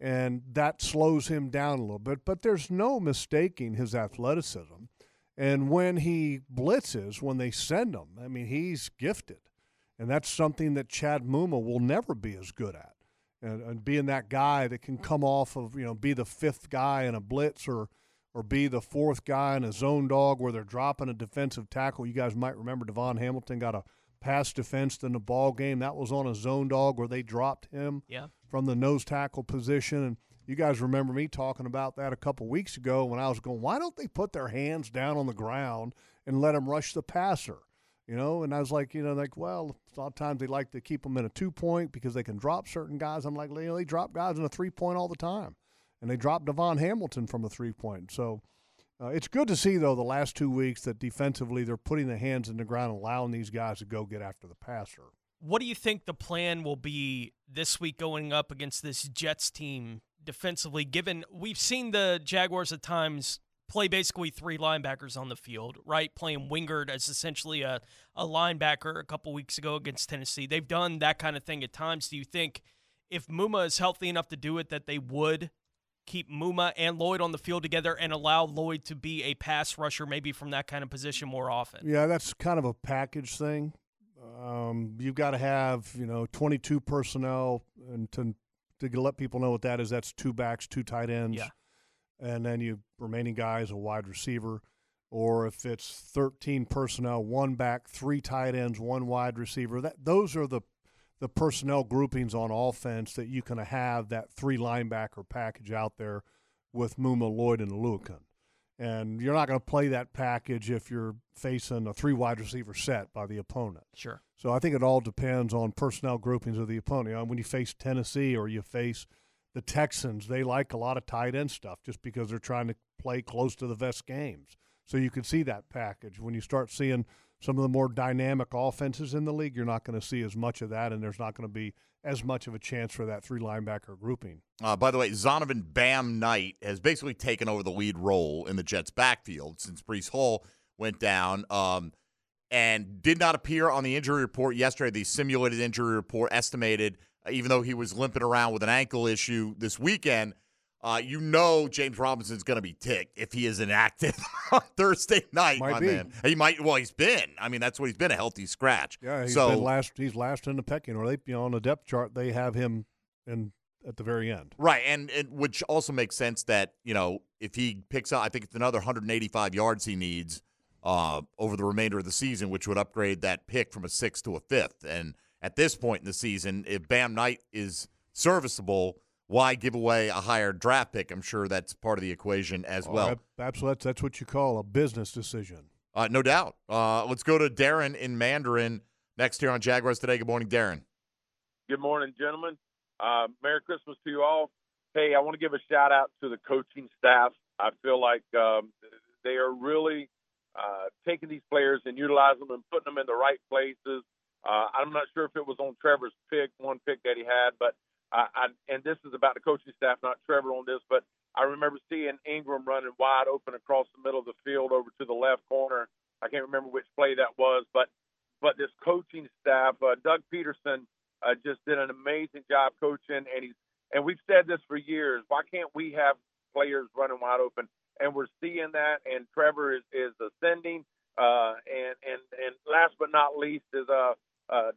and that slows him down a little bit. But there's no mistaking his athleticism. And when he blitzes, when they send him, I mean, he's gifted. And that's something that Chad Muma will never be as good at. And, and being that guy that can come off of, you know, be the fifth guy in a blitz or or be the fourth guy in a zone dog where they're dropping a defensive tackle. You guys might remember DaVon Hamilton got a pass defense in the ball game. That was on a zone dog where they dropped him Yeah. from the nose tackle position. And you guys remember me talking about that a couple weeks ago when I was going, why don't they put their hands down on the ground and let them rush the passer? You know, and I was like, you know, like, well, a lot of times they like to keep them in a two point because they can drop certain guys. I'm like, you know, they drop guys in a three point all the time, and they dropped DaVon Hamilton from a three point. So uh, it's good to see though the last two weeks that defensively they're putting their hands in the ground, allowing these guys to go get after the passer. What do you think the plan will be this week going up against this Jets team defensively? Given we've seen the Jaguars at times play basically three linebackers on the field, right? Playing Wingard as essentially a, a linebacker a couple weeks ago against Tennessee. They've done that kind of thing at times. Do you think if Muma is healthy enough to do it, that they would keep Muma and Lloyd on the field together and allow Lloyd to be a pass rusher, maybe from that kind of position more often? Yeah, that's kind of a package thing. Um, you've got to have you know 22 personnel, and to to let people know what that is, that's two backs, two tight ends, Yeah. and then you remaining guys a wide receiver. Or if it's 13 personnel, one back, three tight ends, one wide receiver. That those are the the personnel groupings on offense that you can have that three linebacker package out there with Muma, Lloyd, and Oluokun. And you're not going to play that package if you're facing a three wide receiver set by the opponent. Sure. So I think it all depends on personnel groupings of the opponent. You know, when you face Tennessee or you face the Texans, they like a lot of tight end stuff just because they're trying to play close to the vest games. So you can see that package. When you start seeing some of the more dynamic offenses in the league, you're not going to see as much of that, and there's not going to be as much of a chance for that three linebacker grouping. Uh, by the way, Zonovan Bam Knight has basically taken over the lead role in the Jets' backfield since Breece Hall went down um, and did not appear on the injury report yesterday. The simulated injury report estimated, uh, even though he was limping around with an ankle issue this weekend, uh, you know James Robinson's going to be ticked if he is inactive on Thursday night. Might my be. man. He might. Well, he's been. I mean, that's what he's been—a healthy scratch. Yeah, he's so been last. He's last in the pecking order. They, you know, on the depth chart, they have him in at the very end. Right, and, and which also makes sense that you know if he picks up, I think it's another 185 yards he needs uh, over the remainder of the season, which would upgrade that pick from a sixth to a fifth. And at this point in the season, if Bam Knight is serviceable, why give away a higher draft pick? I'm sure that's part of the equation as Oh, well. absolutely, that's, that's what you call a business decision. Uh, no doubt. Uh, let's go to Darren in Mandarin next here on Jaguars today. Good morning, Darren. Good morning, gentlemen. Uh, Merry Christmas to you all. Hey, I want to give a shout out to the coaching staff. I feel like um, they are really uh, taking these players and utilizing them and putting them in the right places. Uh, I'm not sure if it was on Trevor's pick, one pick that he had, but I, I, and this is about the coaching staff, not Trevor on this, but I remember seeing Engram running wide open across the middle of the field over to the left corner. I can't remember which play that was, but but this coaching staff, uh, Doug Pederson, uh, just did an amazing job coaching, and he's and we've said this for years. Why can't we have players running wide open? And we're seeing that. And Trevor is is ascending. Uh, and and and last but not least is uh, uh,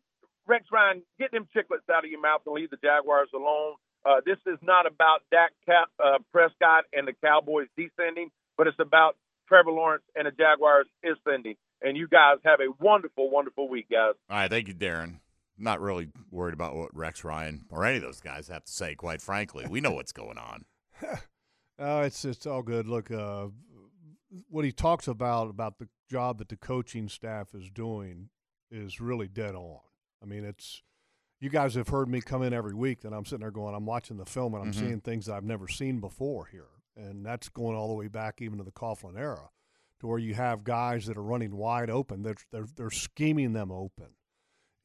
Rex Ryan, get them chiclets out of your mouth and leave the Jaguars alone. Uh, this is not about Dak Cap, uh, Prescott and the Cowboys descending, but it's about Trevor Lawrence and the Jaguars ascending. And you guys have a wonderful, wonderful week, guys. All right, thank you, Darren. Not really worried about what Rex Ryan or any of those guys have to say. Quite frankly, we know what's going on. Oh, it's it's all good. Look, uh, what he talks about about the job that the coaching staff is doing is really dead on. I mean, it's you guys have heard me come in every week that I'm sitting there going, I'm watching the film and I'm Mhm. seeing things that I've never seen before here, and that's going all the way back even to the Coughlin era, to where you have guys that are running wide open. They're they're, they're scheming them open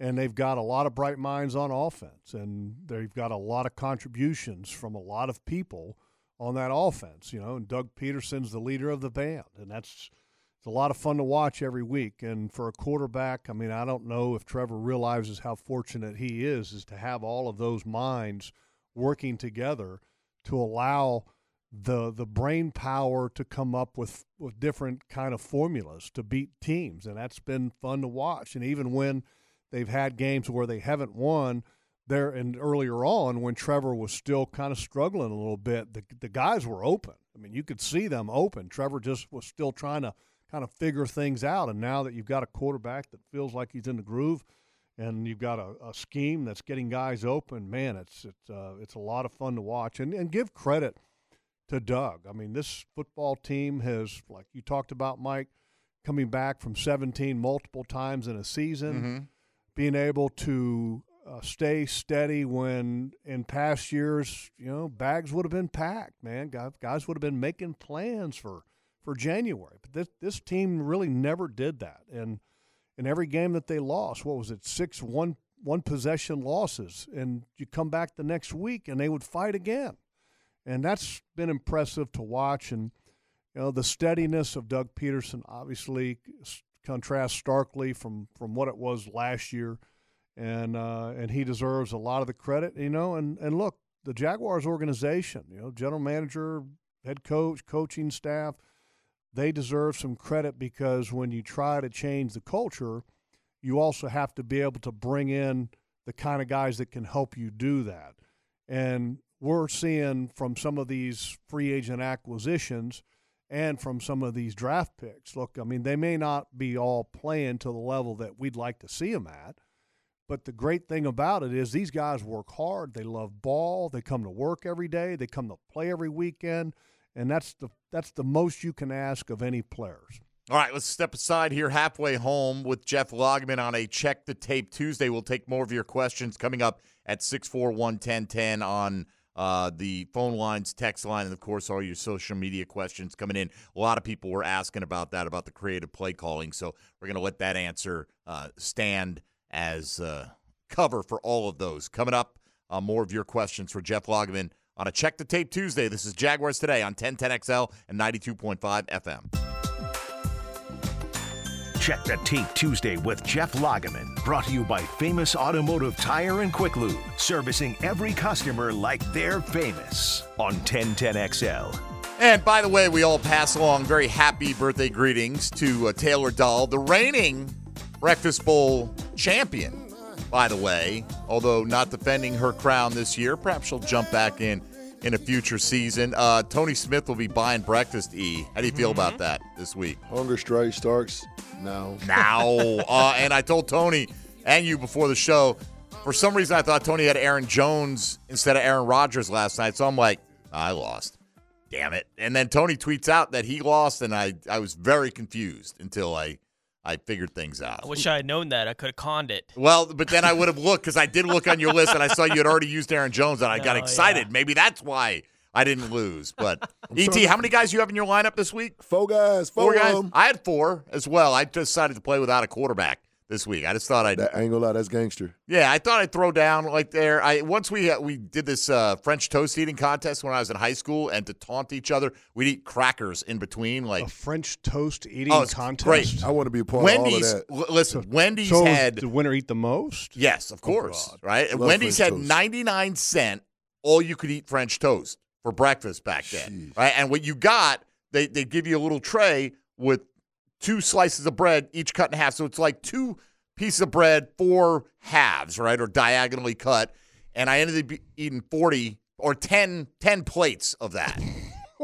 and they've got a lot of bright minds on offense, and they've got a lot of contributions from a lot of people on that offense. You know, and Doug Pederson's the leader of the band, and that's it's a lot of fun to watch every week. And for a quarterback, I mean, I don't know if Trevor realizes how fortunate he is is to have all of those minds working together to allow the the brain power to come up with with different kind of formulas to beat teams, and that's been fun to watch. And even when they've had games where they haven't won there and earlier on when Trevor was still kind of struggling a little bit, the the guys were open. I mean, you could see them open. Trevor just was still trying to kind of figure things out. And now that you've got a quarterback that feels like he's in the groove, and you've got a, a scheme that's getting guys open, man, it's it's uh, it's a lot of fun to watch. And and give credit to Doug. I mean, this football team has, like you talked about, Mike, coming back from 17 multiple times in a season, Mhm. being able to uh, stay steady when in past years, you know, bags would have been packed, man. Guys would have been making plans for for January. But this this team really never did that. And in every game that they lost, what was it, six one one possession losses, and you come back the next week and they would fight again and that's been impressive to watch. And you know, the steadiness of Doug Pederson obviously contrasts starkly from from what it was last year, and uh, and he deserves a lot of the credit. You know, and and look, the Jaguars organization, you know, general manager, head coach, coaching staff, they deserve some credit because when you try to change the culture, you also have to be able to bring in the kind of guys that can help you do that. And we're seeing from some of these free agent acquisitions and from some of these draft picks. Look, I mean, they may not be all playing to the level that we'd like to see them at, but the great thing about it is these guys work hard. They love ball. They come to work every day. They come to play every weekend, and that's the that's the most you can ask of any players. All right, let's step aside here halfway home with Jeff Lageman on a Check the Tape Tuesday. We'll take more of your questions coming up at 641 1010 on uh, the phone lines, text line, and of course, all your social media questions coming in. A lot of people were asking about that, about the creative play calling. So we're going to let that answer uh, stand as uh, cover for all of those. Coming up, uh, more of your questions for Jeff Lageman on a Check the Tape Tuesday. This is Jaguars Today on 1010XL and 92.5 FM. Check the Tape Tuesday with Jeff Lageman. Brought to you by Famous Automotive Tire and Quick Lube, servicing every customer like they're famous on 1010XL. And by the way, we all pass along very happy birthday greetings to uh, Taylor Dahl, the reigning Breakfast Bowl champion, by the way, although not defending her crown this year. Perhaps she'll jump back in in a future season. Uh, Tony Smith will be buying breakfast, E. How do you feel about that this week? Hunger strike starts now. Now. uh, and I told Tony and you before the show, for some reason I thought Tony had Aaron Jones instead of Aaron Rodgers last night. So I'm like, I lost. Damn it. And then Tony tweets out that he lost, and I, I was very confused until I, I figured things out. I wish I had known that. I could have conned it. Well, but then I would have looked because I did look on your list and I saw you had already used Aaron Jones and I got Oh, excited. yeah. Maybe that's why I didn't lose. But ET, how many guys you have in your lineup this week? Four guys. Four Four, guys. I had four as well. I decided to play without a quarterback this week. I just thought I'd. That ain't gonna lie, that's gangster. Yeah, I thought I'd throw down like there. I once we uh, we did this uh, French toast eating contest when I was in high school, and to taunt each other, we'd eat crackers in between. Like A French toast eating Oh, contest. great. I want to be a part Wendy's. of all of l- listen, Wendy's So had the winner eat the most. Yes, of course. God. right? And Love Wendy's French had 99 cent all you could eat French toast for breakfast back then. Right? And what you got, they they give you a little tray with two slices of bread, each cut in half. So it's like two pieces of bread, four halves, right? Or diagonally cut. And I ended up eating 40 or 10, 10 plates of that.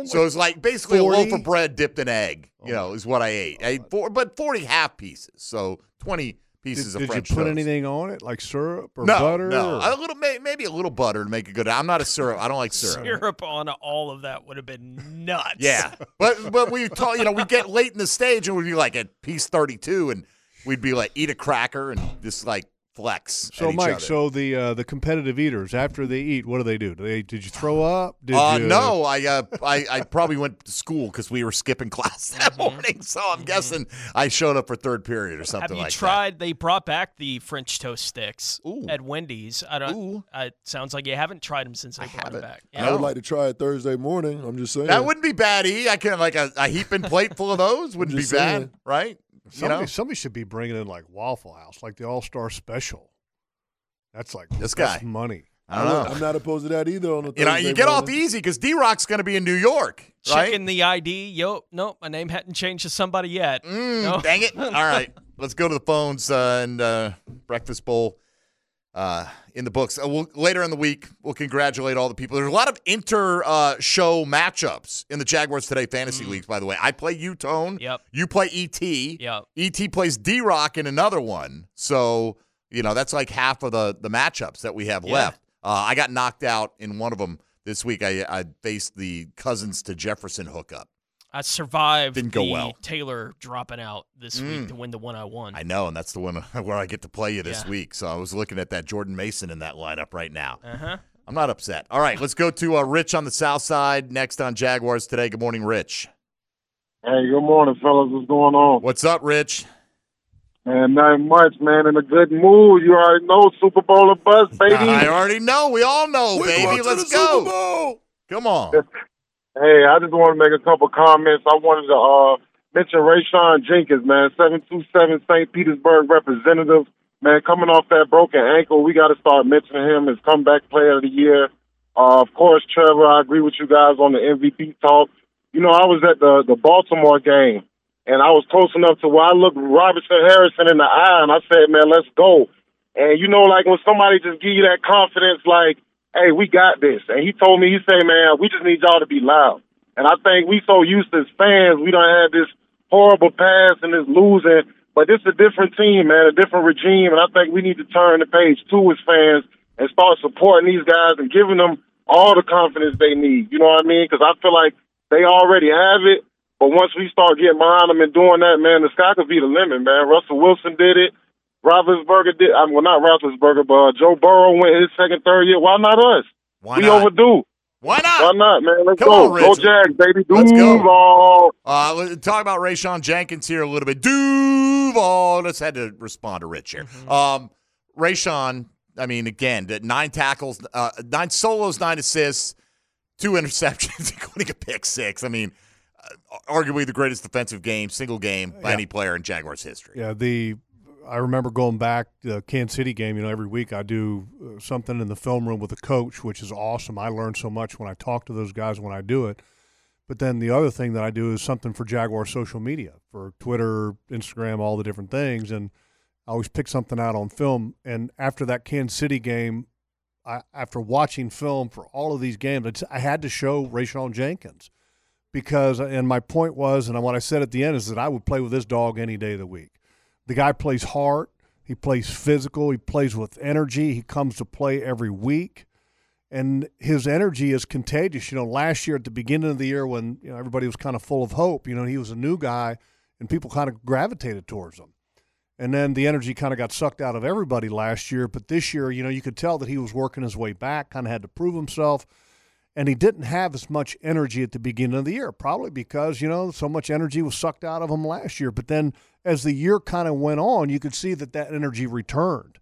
So it was like basically a loaf of bread dipped in egg, you know, is what I ate. I ate four, but 40 half pieces. So 20 pieces Did, of did you put toast. anything on it, like syrup or no, butter? No, or- a little, maybe a little butter to make it good. I'm not a syrup. I don't like syrup. Syrup on all of that would have been nuts. Yeah, but but we talk, you know, we get late in the stage and we'd be like at piece 32, and we'd be like eat a cracker and just like flex. So, at each Mike, other. so the uh, the competitive eaters after they eat, what do they do? Do they did you throw up? Did uh, you, no, I, uh, I I probably went to school because we were skipping class that morning. So I'm guessing I showed up for third period or something Have you like tried? They brought back the French toast sticks at Wendy's. I don't. Uh, it sounds like you haven't tried them since they brought them back. I would like to try it Thursday morning. I'm just saying. that. That wouldn't be bad. E, I can have like a, a heaping plate full of those wouldn't be just bad, saying. Right? You Somebody, know, somebody should be bringing in like Waffle House, like the All Star Special. That's like This that's guy. money. I don't know. I'm not opposed to that either. On the You know, you get off easy because D Rock's going to be in New York, right? Checking the ID. Yo, nope, my name hadn't changed to somebody yet. Mm, No. Dang it! All right, let's go to the phones uh, and uh, breakfast bowl uh, in the books. Uh, we'll, later in the week, we'll congratulate all the people. There's a lot of inter-show matchups in the Jaguars Today fantasy leagues. By the way, I play U-Tone. Yep. You play ET. Yep. ET plays D-Rock in another one. So you know that's like half of the the matchups that we have Yeah. left. Uh, I got knocked out in one of them this week. I, I faced the Cousins to Jefferson hookup. I survived Didn't go the well. Taylor dropping out this Mm. week to win the one I won. I know, and that's the one where I get to play you this Yeah. week. So I was looking at that Jordan Mason in that lineup right now. Uh-huh. I'm not upset. All right, let's go to uh, Rich on the South Side next on Jaguars today. Good morning, Rich. Hey, good morning, fellas. What's going on? What's up, Rich? Man, not much, man. In a good mood. You already know Super Bowl of buzz, baby. I already know. We all know, We're baby. Let's the go. Super Bowl. Come on. Hey, I just want to make a couple comments. I wanted to uh, mention Rayshawn Jenkins, man, seven two seven St. Petersburg representative. Man, coming off that broken ankle, we got to start mentioning him as comeback player of the year. Uh, of course, Trevor, I agree with you guys on the MVP talk. You know, I was at the the Baltimore game, and I was close enough to where I looked Robinson Harrison in the eye, and I said, "Man, let's go." And you know, like when somebody just give you that confidence, like, "Hey, we got this," and he told me, he said, "Man, we just need y'all to be loud." And I think we so used to as fans, we don't have this horrible past and this losing, but this is a different team, man, a different regime, and I think we need to turn the page to as fans and start supporting these guys and giving them all the confidence they need. You know what I mean? Because I feel like they already have it, but once we start getting behind them and doing that, man, the sky could be the limit, man. Russell Wilson did it. Roethlisberger did. I mean, well, not Roethlisberger, but uh, Joe Burrow went his second, third year. Why not us? Why we not? overdue. Why not? Why not, man? Let's Come go. on, Rich. Go Jags, baby. Let's go. Uh, talk about Rayshawn Jenkins here a little bit. Duval. Let's had to respond to Rich here. Um, Rayshawn, I mean, again, the nine tackles, uh, nine solos, nine assists, two interceptions, including a pick six. I mean, uh, arguably the greatest defensive game, single game by Yeah. any player in Jaguars history. Yeah, the I remember going back to the Kansas City game. You know, every week I do uh, something in the film room with a coach, which is awesome. I learn so much when I talk to those guys when I do it. But then the other thing that I do is something for Jaguar social media, for Twitter, Instagram, all the different things, and I always pick something out on film. And after that Kansas City game, I, after watching film for all of these games, I had to show Rayshawn Jenkins because, and my point was, and what I said at the end is that I would play with this dog any day of the week. The guy plays hard. He plays physical. He plays with energy. He comes to play every week, and his energy is contagious. You know, last year at the beginning of the year when you know everybody was kind of full of hope, you know, he was a new guy, and people kind of gravitated towards him. And then the energy kind of got sucked out of everybody last year. But this year, you know, you could tell that he was working his way back, kind of had to prove himself. And he didn't have as much energy at the beginning of the year, probably because, you know, so much energy was sucked out of him last year. But then as the year kind of went on, you could see that that energy returned.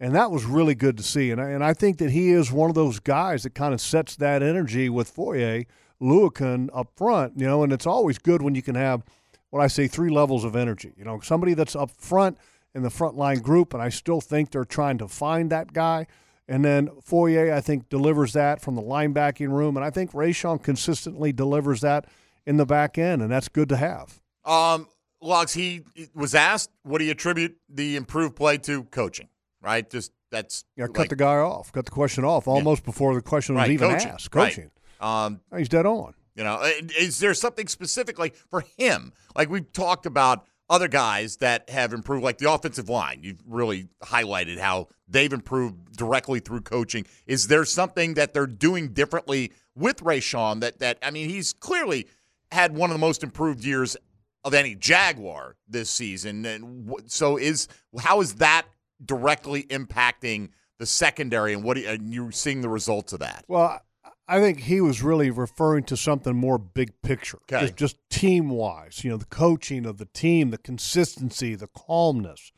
And that was really good to see. And I, and I think that he is one of those guys that kind of sets that energy with Foye, Oluokun up front, you know, and it's always good when you can have what I say three levels of energy. You know, somebody that's up front in the front line group, and I still think they're trying to find that guy. And then Foye, I think, delivers that from the linebacking room. And I think Rayshawn consistently delivers that in the back end, and that's good to have. Um, Logs, he was asked, what do you attribute the improved play to coaching? Right? Just that's Yeah, cut like- the guy off, cut the question off almost before the question was Right, even coaching, asked. right. Coaching. Um, He's dead on. You know, is there something specific like for him? Like we've talked about other guys that have improved, like the offensive line. You've really highlighted how they've improved directly through coaching. Is there something that they're doing differently with Ray Rayshawn that that I mean, he's clearly had one of the most improved years of any Jaguar this season. And so is how is that directly impacting the secondary and what are you, and you're seeing the results of that? Well, I- think he was really referring to something more big picture, Okay. just, just team wise. You know, the coaching of the team, the consistency, the calmness,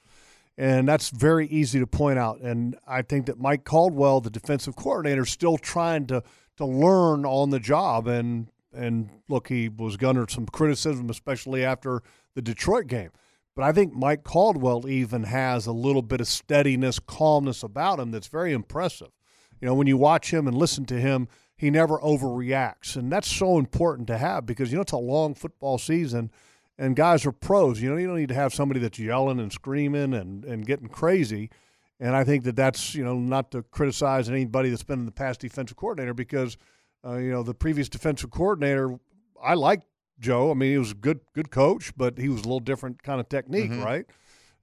and that's very easy to point out. And I think that Mike Caldwell, the defensive coordinator, is still trying to to learn on the job. And and look, he was under some criticism, especially after the Detroit game. But I think Mike Caldwell even has a little bit of steadiness, calmness about him that's very impressive. You know, when you watch him and listen to him, he never overreacts. And that's so important to have because, you know, it's a long football season and guys are pros. You know, you don't need to have somebody that's yelling and screaming and, and getting crazy. And I think that that's you know not to criticize anybody that's been in the past defensive coordinator because uh, you know the previous defensive coordinator I liked Joe. I mean he was a good good coach, but he was a little different kind of technique, Mhm. right?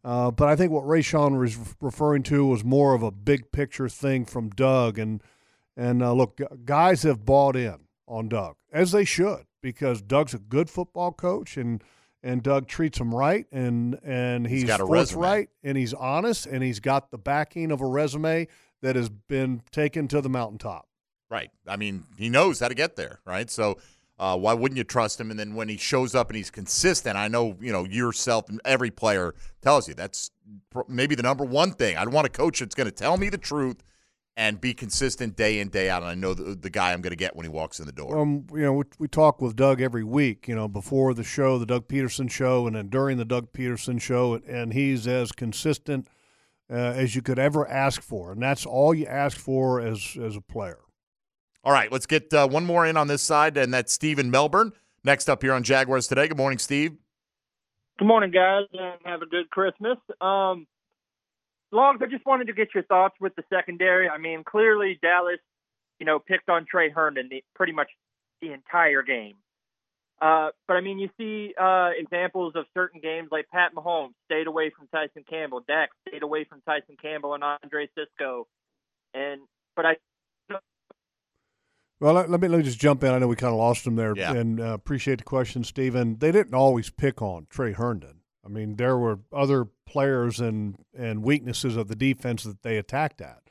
Uh, but I think what Rayshawn was referring to was more of a big picture thing from Doug. And and uh, look, guys have bought in on Doug as they should because Doug's a good football coach and and Doug treats them right and and he's, He's got a resume. forthright and he's honest and he's got the backing of a resume that has been taken to the mountaintop. Right. I mean, he knows how to get there, right? So uh, why wouldn't you trust him? And then when he shows up and he's consistent, I know you know yourself and every player tells you that's pr- maybe the number one thing. I want a coach that's going to tell me the truth and be consistent day in day out. And I know the, the guy I'm going to get when he walks in the door. Um, you know, we, we talk with Doug every week. You know, before the show, the Doug Pederson show, and then during the Doug Pederson show, and, and he's as consistent uh, as you could ever ask for, and that's all you ask for as as a player. All right, let's get uh, one more in on this side, and that's Steve in Melbourne. Next up here on Jaguars today. Good morning, Steve. Good morning, guys, and have a good Christmas. Um, Logs, I just wanted to get your thoughts with the secondary. I mean, clearly Dallas, you know, picked on Tre Herndon the, pretty much the entire game. Uh, but I mean, you see uh, examples of certain games like Pat Mahomes stayed away from Tyson Campbell, Dak stayed away from Tyson Campbell and Andre Cisco, and but I Well, let, let me let me just jump in. I know we kind of lost him there, Yeah. and uh, appreciate the question, Stephen. They didn't always pick on Tre Herndon. I mean, there were other players and and weaknesses of the defense that they attacked at.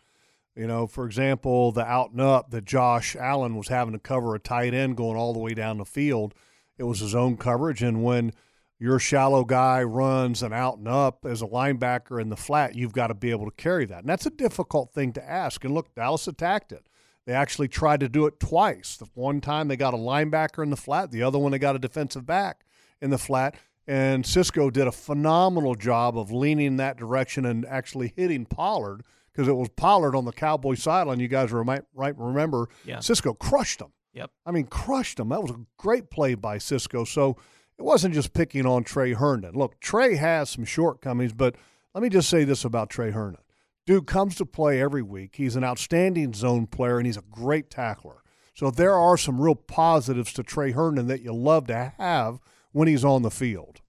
You know, for example, the out and up that Josh Allen was having to cover a tight end going all the way down the field. It was his own coverage, and when your shallow guy runs an out and up as a linebacker in the flat, you've got to be able to carry that, and that's a difficult thing to ask. And look, Dallas attacked it. They actually tried to do it twice. The one time they got a linebacker in the flat, the other one they got a defensive back in the flat. And Cisco did a phenomenal job of leaning that direction and actually hitting Pollard because it was Pollard on the Cowboy sideline. You guys remi- right remember Yeah. Cisco crushed him. Yep. I mean, crushed him. That was a great play by Cisco. So it wasn't just picking on Tre Herndon. Look, Tre has some shortcomings, but let me just say this about Tre Herndon. Dude comes to play every week. He's an outstanding zone player, and he's a great tackler. So there are some real positives to Tre Herndon that you love to have when he's on the field.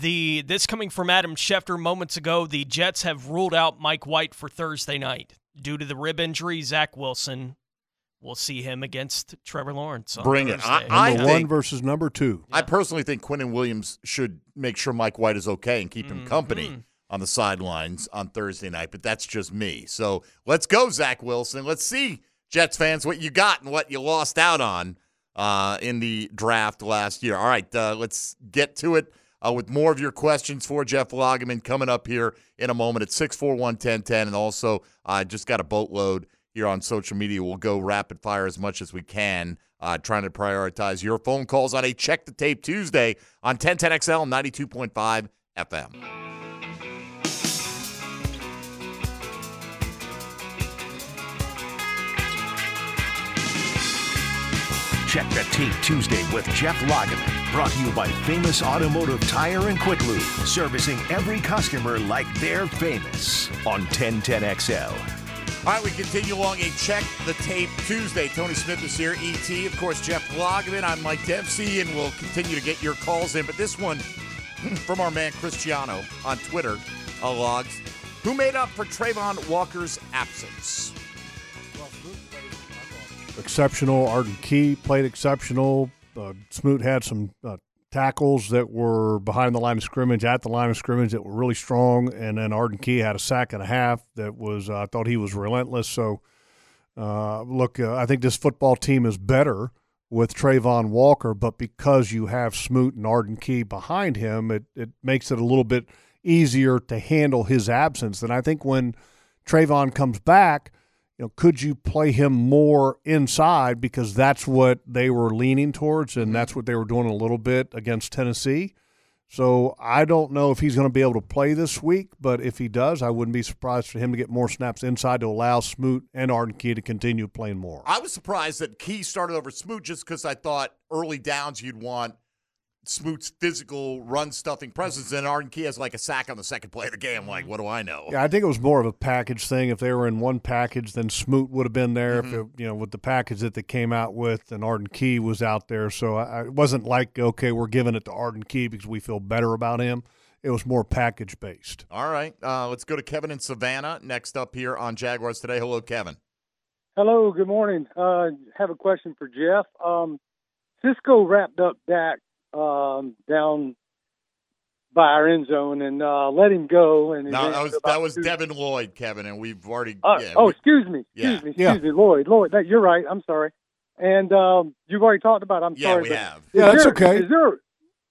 The this coming from Adam Schefter moments ago. The Jets have ruled out Mike White for Thursday night due to the rib injury. Zach Wilson. We'll see him against Trevor Lawrence. On Bring it. Thursday. I, I Number think, one versus number two. I personally think Quinnen Williams should make sure Mike White is okay and keep him company on the sidelines on Thursday night, but that's just me. So let's go, Zach Wilson. Let's see, Jets fans, what you got and what you lost out on uh, in the draft last year. All right, uh, let's get to it uh, with more of your questions for Jeff Lageman coming up here in a moment at 641 1010. And also, I just got a boatload here on social media. We'll go rapid fire as much as we can, uh, trying to prioritize your phone calls on a Check the Tape Tuesday on 1010XL 92.5 FM. Check the Tape Tuesday with Jeff Lageman. Brought to you by Famous Automotive Tire and Quick Lube. Servicing every customer like they're famous on 1010XL. All right, we continue along a Check the Tape Tuesday. Tony Smith is here, ET. Of course, Jeff Lageman. I'm Mike Dempsey, and we'll continue to get your calls in. But this one from our man Cristiano on Twitter, uh, logs. Who made up for Travon Walker's absence? Exceptional. Arden Key played exceptional. Uh, Smoot had some uh, tackles that were behind the line of scrimmage, at the line of scrimmage that were really strong, and then Arden Key had a sack and a half that was. uh, I thought he was relentless. So, uh, look, uh, I think this football team is better with Travon Walker, but because you have Smoot and Arden Key behind him, it it makes it a little bit easier to handle his absence. And I think when Travon comes back you know, could you play him more inside because that's what they were leaning towards and mm-hmm. that's what they were doing a little bit against Tennessee. So I don't know if he's going to be able to play this week, but if he does, I wouldn't be surprised for him to get more snaps inside to allow Smoot and Arden Key to continue playing more. I was surprised that Key started over Smoot just because I thought early downs you'd want Smoot's physical run stuffing presence, and Arden Key has like a sack on the second play of the game. Like, what do I know? Yeah, I think it was more of a package thing. If they were in one package, then Smoot would have been there. Mm-hmm. If it, you know, with the package that they came out with, and Arden Key was out there, so I, I- it wasn't like okay, we're giving it to Arden Key because we feel better about him. It was more package based. All right, uh, let's go to Kevin in Savannah next up here on Jaguars today. Hello, Kevin. Hello, good morning. Uh, have a question for Jeff. Um, Cisco wrapped up Dak um, down by our end zone and uh, let him go. And No, that was that was two- Devin Lloyd, Kevin, and we've already. Uh, yeah, oh, we- excuse me, Yeah. excuse me, Yeah. excuse me, Lloyd. Lloyd, that, you're right. I'm sorry. And um, you've already talked about. it. I'm Yeah, sorry. we have. Yeah, that's there- okay. Is there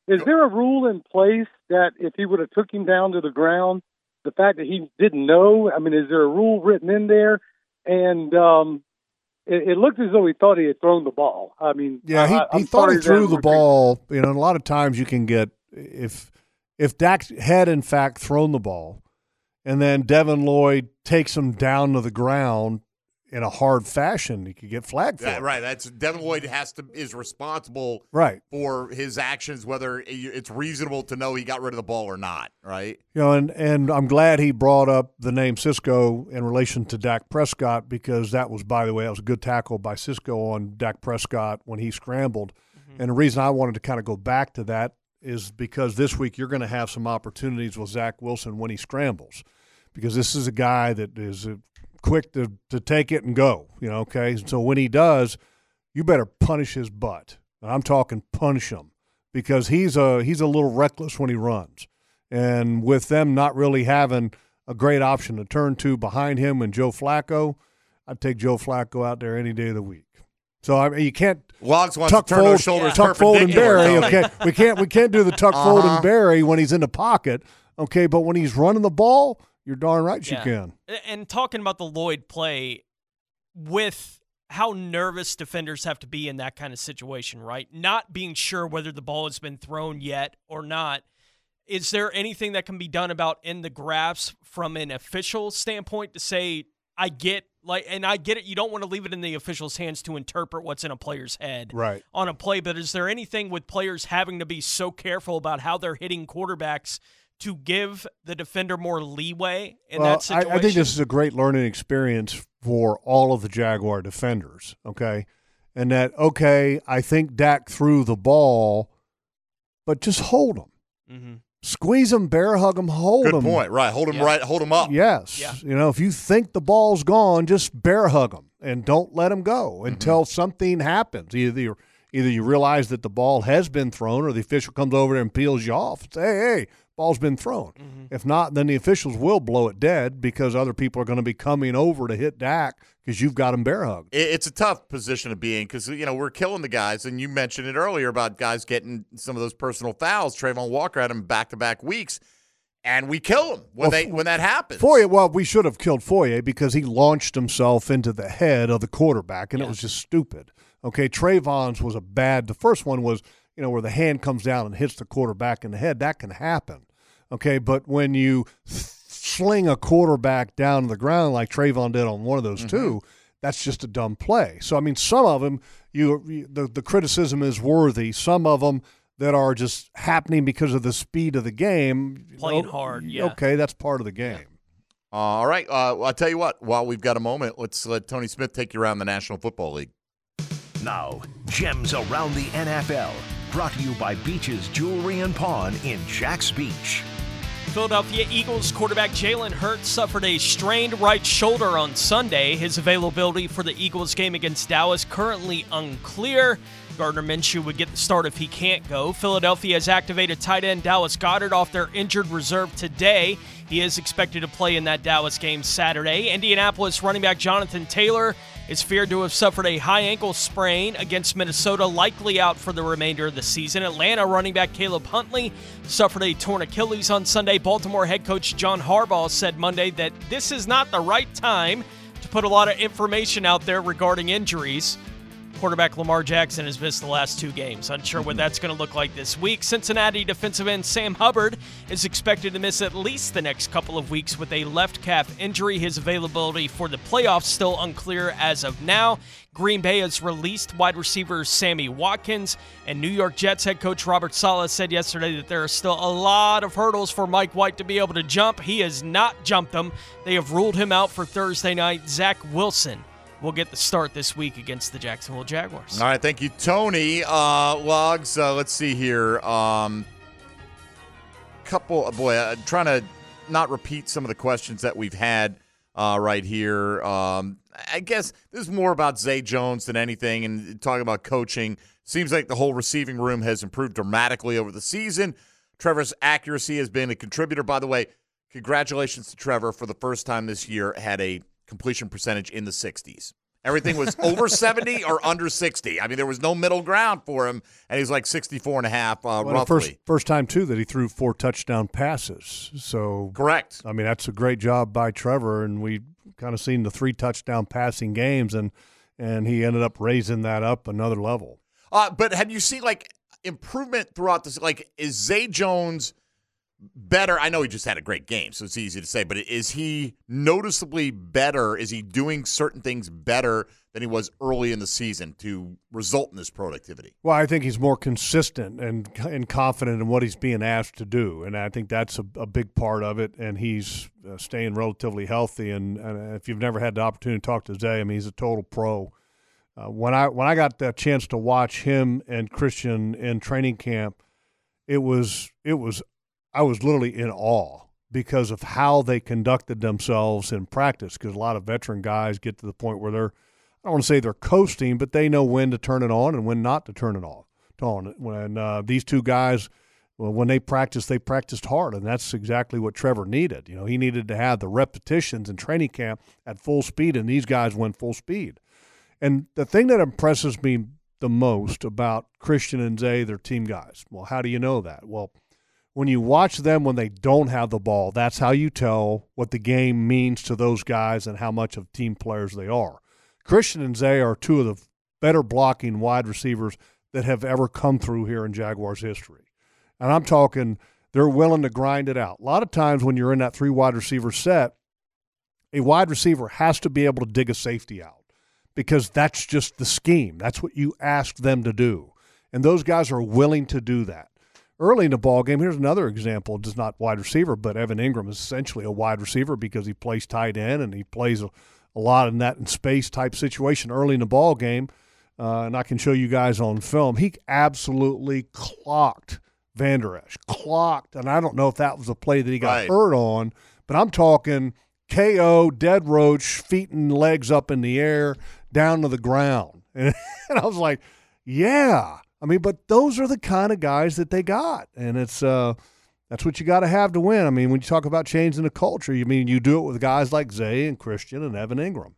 is there a rule in place that if he would have took him down to the ground, the fact that he didn't know? I mean, is there a rule written in there? And um, it, it looked as though he thought he had thrown the ball. I mean, Yeah, he, I, he thought he threw the ball. You know, a lot of times you can get if if Dak had in fact thrown the ball, and then Devin Lloyd takes him down to the ground in a hard fashion, he could get flagged for Yeah, right. That's Devin Lloyd has to is responsible Right. for his actions, whether it's reasonable to know he got rid of the ball or not. Right. You know, and, and I'm glad he brought up the name Cisco in relation to Dak Prescott because that was, by the way, that was a good tackle by Cisco on Dak Prescott when he scrambled. Mm-hmm. And the reason I wanted to kind of go back to that is because this week you're going to have some opportunities with Zach Wilson when he scrambles, because this is a guy that is quick to, to take it and go. You know, okay. So when he does, you better punish his butt. And I'm talking punish him because he's a he's a little reckless when he runs. And with them not really having a great option to turn to behind him and Joe Flacco, I'd take Joe Flacco out there any day of the week. So I mean, you can't Logs wants tuck to turn fold, those shoulders tuck fold and bury. Okay, we can't we can't do the tuck fold Uh-huh. and bury when he's in the pocket. Okay, but when he's running the ball, you're darn right you Yeah. can. And talking about the Lloyd play with how nervous defenders have to be in that kind of situation, right? Not being sure whether the ball has been thrown yet or not. Is there anything that can be done about in the graphs from an official standpoint to say, I get like, and I get it. You don't want to leave it in the official's hands to interpret what's in a player's head Right. on a play, but is there anything with players having to be so careful about how they're hitting quarterbacks to give the defender more leeway in Well, that situation? I, I think this is a great learning experience for all of the Jaguar defenders. Okay, and that okay, I think Dak threw the ball, but just hold him, mm-hmm. squeeze him, bear hug him, hold him Good point. Right. Hold him Yeah. right. Hold him up. Yes. Yeah. You know, if you think the ball's gone, just bear hug him and don't let him go until something happens. Either either you realize that the ball has been thrown, or the official comes over there and peels you off. Say, hey, hey, ball's been thrown. Mm-hmm. If not, then the officials will blow it dead because other people are going to be coming over to hit Dak because you've got him bear hugged. It's a tough position to be in because you know we're killing the guys, and you mentioned it earlier about guys getting some of those personal fouls. Travon Walker had him back to back weeks, and we kill him when Well, they when that happens. Foye, well, we should have killed Foye because he launched himself into the head of the quarterback, and it was just stupid. Okay, Travon's was a bad. The first one was, you know, where the hand comes down and hits the quarterback in the head. That can happen. Okay, but when you sling a quarterback down to the ground like Travon did on one of those two, that's just a dumb play. So I mean, some of them, you, you the the criticism is worthy. Some of them that are just happening because of the speed of the game. Playing oh, hard, yeah. Okay, that's part of the game. All right. Uh, well, I'll tell you what. While we've got a moment, let's let Tony Smith take you around the National Football League. Now, gems around the NFL. Brought to you by Beaches Jewelry and Pawn in Jax Beach. Philadelphia Eagles quarterback Jalen Hurts suffered a strained right shoulder on Sunday. His availability for the Eagles game against Dallas currently unclear. Gardner Minshew would get the start if he can't go. Philadelphia has activated tight end Dallas Goedert off their injured reserve today. He is expected to play in that Dallas game Saturday. Indianapolis running back Jonathan Taylor is feared to have suffered a high ankle sprain against Minnesota, likely out for the remainder of the season. Atlanta running back Caleb Huntley suffered a torn Achilles on Sunday. Baltimore head coach John Harbaugh said Monday that this is not the right time to put a lot of information out there regarding injuries. Quarterback Lamar Jackson has missed the last two games. Unsure what that's going to look like this week. Cincinnati defensive end Sam Hubbard is expected to miss at least the next couple of weeks with a left calf injury. His availability for the playoffs still unclear as of now. Green Bay has released wide receiver Sammy Watkins, and New York Jets head coach Robert Saleh said yesterday that there are still a lot of hurdles for Mike White to be able to jump. He has not jumped them. They have ruled him out for Thursday night. Zach Wilson will get the start this week against the Jacksonville Jaguars. All right, thank you, Tony. Uh, logs. Uh, let's see here. Um, couple. Boy, I'm trying to not repeat some of the questions that we've had uh, right here. Um, I guess this is more about Zay Jones than anything, and talking about coaching. Seems like the whole receiving room has improved dramatically over the season. Trevor's accuracy has been a contributor. By the way, congratulations to Trevor for the first time this year had a completion percentage in the 60s. Everything was over 70 or under 60. I mean, there was no middle ground for him, and he's like 64 and a half, uh, Well, roughly. first first time too that he threw four touchdown passes. So correct. I mean that's a great job by Trevor, and we kind of seen the three touchdown passing games, and and he ended up raising that up another level. Uh, but have you seen like improvement throughout this? Like, is Zay Jones better? I know he just had a great game, so it's easy to say, but is he noticeably better? Is he doing certain things better than he was early in the season to result in this productivity? Well, I think he's more consistent and and confident in what he's being asked to do, and I think that's a, a big part of it. And he's uh, staying relatively healthy. And, and if you've never had the opportunity to talk to Zay, I mean, he's a total pro. Uh, when I when I got the chance to watch him and Christian in training camp, it was it was I was literally in awe because of how they conducted themselves in practice. Because a lot of veteran guys get to the point where they're I don't want to say they're coasting, but they know when to turn it on and when not to turn it off. On when uh, these two guys, well, when they practiced, they practiced hard, and that's exactly what Trevor needed. You know, he needed to have the repetitions in training camp at full speed, and these guys went full speed. And the thing that impresses me the most about Christian and Zay, their team guys. Well, how do you know that? Well, when you watch them when they don't have the ball, that's how you tell what the game means to those guys and how much of team players they are. Christian and Zay are two of the better blocking wide receivers that have ever come through here in Jaguars history. And I'm talking they're willing to grind it out. A lot of times when you're in that three wide receiver set, a wide receiver has to be able to dig a safety out because that's just the scheme. That's what you ask them to do. And those guys are willing to do that. Early in the ball game, here's another example. Just not wide receiver, but Evan Engram is essentially a wide receiver because he plays tight end and he plays a, a lot in that in space type situation early in the ball game. Uh, and I can show you guys on film. He absolutely clocked Van Der Esch, clocked. And I don't know if that was a play that he got Right. hurt on, but I'm talking KO, dead roach, feet and legs up in the air, down to the ground. And, and I was like, yeah. I mean, but those are the kind of guys that they got. And it's, uh, that's what you got to have to win. I mean, when you talk about changing the culture, you mean you do it with guys like Zay and Christian and Evan Engram.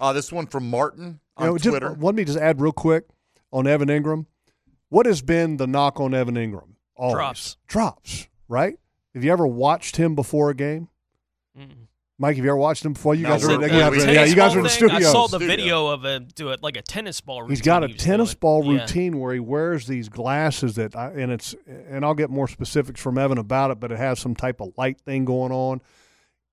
Uh, this one from Martin on You know, just- Twitter. let me just add real quick on Evan Engram. What has been the knock on Evan Engram? Always. Drops. Drops, right? Have you ever watched him before a game? Mike, have you ever watched him before? You No, guys are, we're- you guys we- are- yeah, you guys are in the studio. I saw the video of him do it like a tennis ball routine. He's got a he tennis doing. ball Yeah. routine where he wears these glasses that, I, and it's, and I'll get more specifics from Evan about it, but it has some type of light thing going on,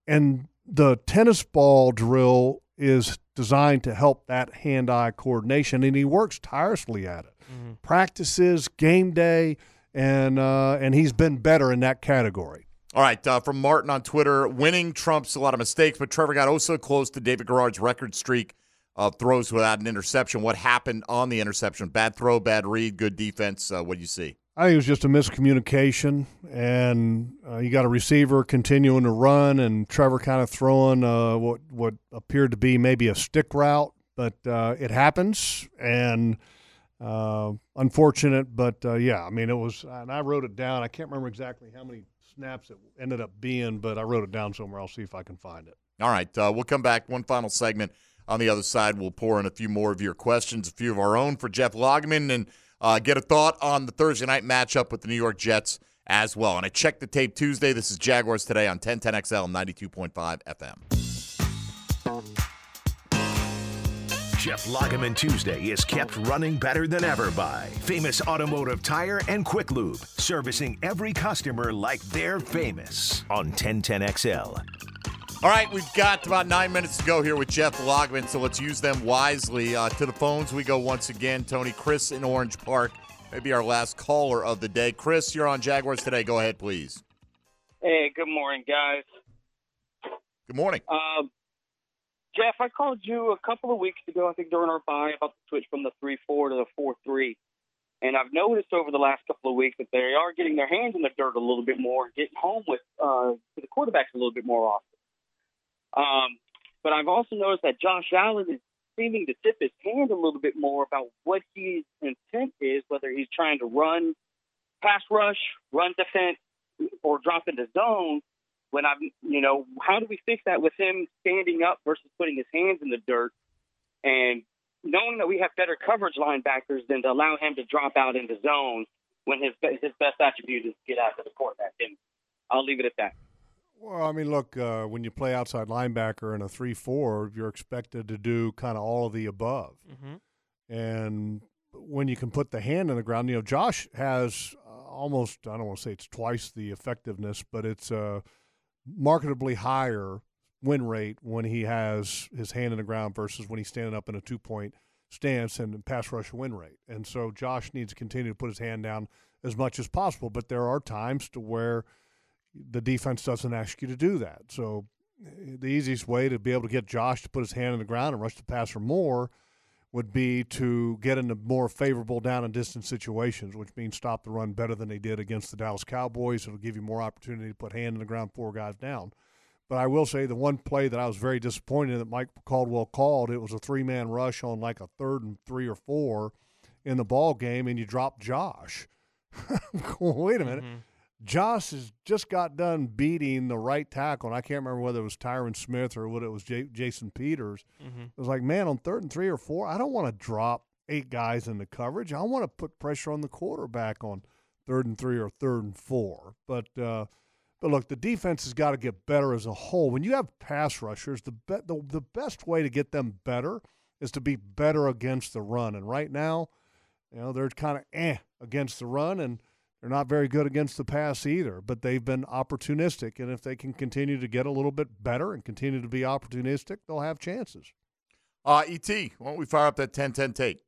and the tennis ball drill is designed to help that hand-eye coordination, and he works tirelessly at it. Mm-hmm. Practices, game day, and uh, and he's been better in that category. All right, uh, from Martin on Twitter, winning trumps a lot of mistakes, but Trevor got oh so close to David Garrard's record streak of throws without an interception. What happened on the interception? Bad throw, bad read, good defense. Uh, what do you see? I think it was just a miscommunication, and uh, you got a receiver continuing to run, and Trevor kind of throwing uh, what what appeared to be maybe a stick route, but uh, it happens, and uh, unfortunate, but yeah, I mean it was, and I wrote it down. I can't remember exactly how many snaps it ended up being, but I wrote it down somewhere. I'll see if I can find it. All right, uh, we'll come back. One final segment on the other side. We'll pour in a few more of your questions, a few of our own for Jeff Lageman, and uh, get a thought on the Thursday night matchup with the New York Jets as well. And I checked the tape Tuesday. This is Jaguars today on 1010XL 92.5 FM. Jeff Lageman Tuesday is kept running better than ever by Famous Automotive Tire and Quick Lube, servicing every customer like they're famous on 1010XL. All right, we've got about nine minutes to go here with Jeff Lageman, so let's use them wisely. Uh, to the phones we go once again. Tony, Chris in Orange Park, maybe our last caller of the day. Chris, you're on Jaguars today. Go ahead, please. Hey, good morning, guys. Good morning. Um, Jeff, I called you a couple of weeks ago, I think during our buy, about the switch from the 3 4 to the 4 3. And I've noticed over the last couple of weeks that they are getting their hands in the dirt a little bit more, getting home with uh, to the quarterbacks a little bit more often. Um, but I've also noticed that Josh Allen is seeming to tip his hand a little bit more about what his intent is, whether he's trying to run, pass rush, run defense, or drop into zone. When I'm, you know, how do we fix that with him standing up versus putting his hands in the dirt, and knowing that we have better coverage linebackers than to allow him to drop out into zone when his his best attribute is to get after the quarterback. And I'll leave it at that. Well, I mean, look, uh, when you play outside linebacker in a 3 4, you're expected to do kind of all of the above. Mm-hmm. And when you can put the hand in the ground, you know, Josh has uh, almost, I don't want to say it's twice the effectiveness, but it's a marketably higher win rate when he has his hand in the ground versus when he's standing up in a two point stance and pass rush win rate. And so Josh needs to continue to put his hand down as much as possible. But there are times to where the defense doesn't ask you to do that. So the easiest way to be able to get Josh to put his hand in the ground and rush the passer more would be to get into more favorable down and distance situations, which means stop the run better than they did against the Dallas Cowboys. It'll give you more opportunity to put hand in the ground, four guys down. But I will say the one play that I was very disappointed that Mike Caldwell called, it was a three man rush on like a third and three or four in the ball game, and you dropped Josh. Wait a minute. Mm-hmm. Josh has just got done beating the right tackle, and I can't remember whether it was Tyron Smith or whether it was J- Jason Peters. Mhm. It was like, man, on third and three or four, I don't want to drop eight guys in the coverage. I want to put pressure on the quarterback on third and three or third and four. But uh, but look, the defense has got to get better as a whole. When you have pass rushers, the, be- the the best way to get them better is to be better against the run. And right now, you know, they're kind of eh against the run, and they're not very good against the pass either. But they've been opportunistic, and if they can continue to get a little bit better and continue to be opportunistic, they'll have chances. Uh, ET, why don't we fire up that 10-10 take?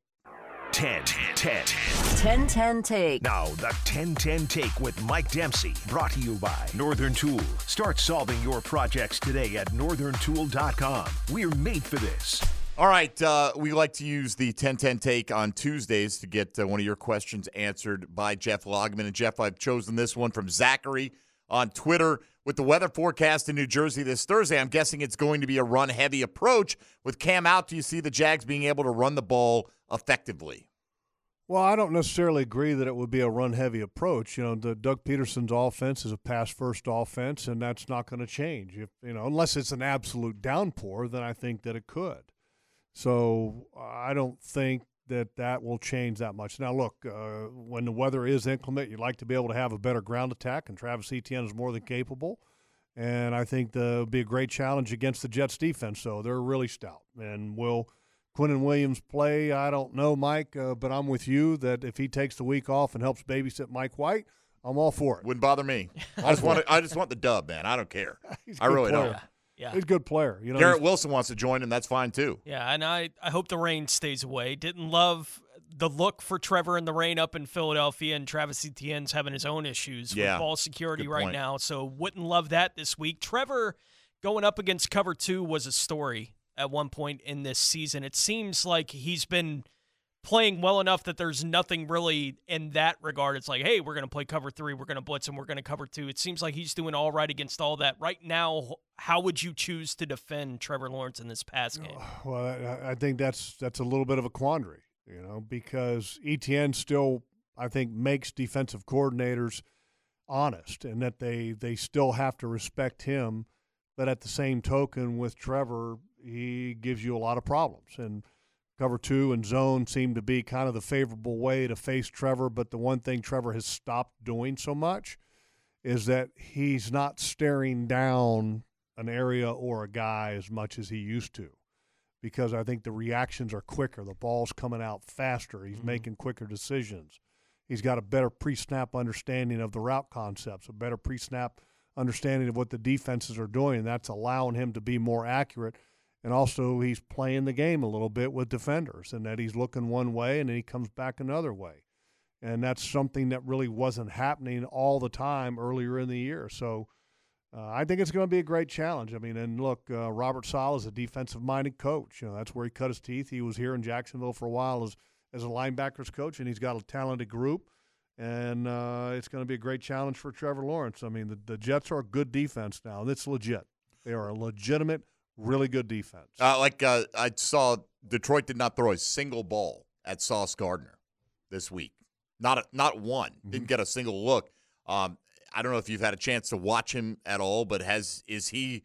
10 10. 1010 take. Now, the 10 10 take with Mike Dempsey, brought to you by Northern Tool. Start solving your projects today at northerntool.com. We're made for this. All right, uh, we like to use the 10-10 take on Tuesdays to get uh, one of your questions answered by Jeff Lageman. And Jeff, I've chosen this one from Zachary on Twitter. With the weather forecast in New Jersey this Thursday, I'm guessing it's going to be a run-heavy approach. With Cam out, do you see the Jags being able to run the ball effectively? Well, I don't necessarily agree that it would be a run-heavy approach. You know, the Doug Pederson's offense is a pass-first offense, and that's not going to change. If you know, unless it's an absolute downpour, then I think that it could. So I don't think that that will change that much. Now, look, uh, when the weather is inclement, you'd like to be able to have a better ground attack, and Travis Etienne is more than capable. And I think that would be a great challenge against the Jets defense. So they're really stout. And will Quinnen Williams play? I don't know, Mike, uh, but I'm with you that if he takes the week off and helps babysit Mike White, I'm all for it. Wouldn't bother me. I just want I just want the dub, man. I don't care. I really player. don't. Yeah. He's a good player. You know, Garrett Wilson wants to join, and that's fine too. Yeah, and I, I hope the rain stays away. Didn't love the look for Trevor in the rain up in Philadelphia, and Travis Etienne's having his own issues Yeah, with ball security good right point. now. So wouldn't love that this week. Trevor going up against cover two was a story at one point in this season. It seems like he's been playing well enough that there's nothing really in that regard. It's like, hey, we're going to play cover three, we're going to blitz, and we're going to cover two. It seems like he's doing all right against all that. Right now, how would you choose to defend Trevor Lawrence in this pass game? Well, I, think that's that's a little bit of a quandary, you know, because Etienne still, I think, makes defensive coordinators honest, and that they they still have to respect him. But at the same token, with Trevor, he gives you a lot of problems, and cover two and zone seem to be kind of the favorable way to face Trevor. But the one thing Trevor has stopped doing so much is that he's not staring down an area or a guy as much as he used to because I think the reactions are quicker. The ball's coming out faster. He's mm-hmm. making quicker decisions. He's got a better pre-snap understanding of the route concepts, a better pre-snap understanding of what the defenses are doing. And that's allowing him to be more accurate. And also, he's playing the game a little bit with defenders, and that he's looking one way and then he comes back another way. And that's something that really wasn't happening all the time earlier in the year. So uh, I think it's going to be a great challenge. I mean, and look, uh, Robert Saleh is a defensive-minded coach. You know, that's where he cut his teeth. He was here in Jacksonville for a while as as a linebackers coach, and he's got a talented group. And uh, it's going to be a great challenge for Trevor Lawrence. I mean, the, the Jets are a good defense now, and it's legit. They are a legitimate, really good defense. Uh, like uh, I saw, Detroit did not throw a single ball at Sauce Gardner this week. Not a, not one. Didn't get a single look. Um, I don't know if you've had a chance to watch him at all, but has is he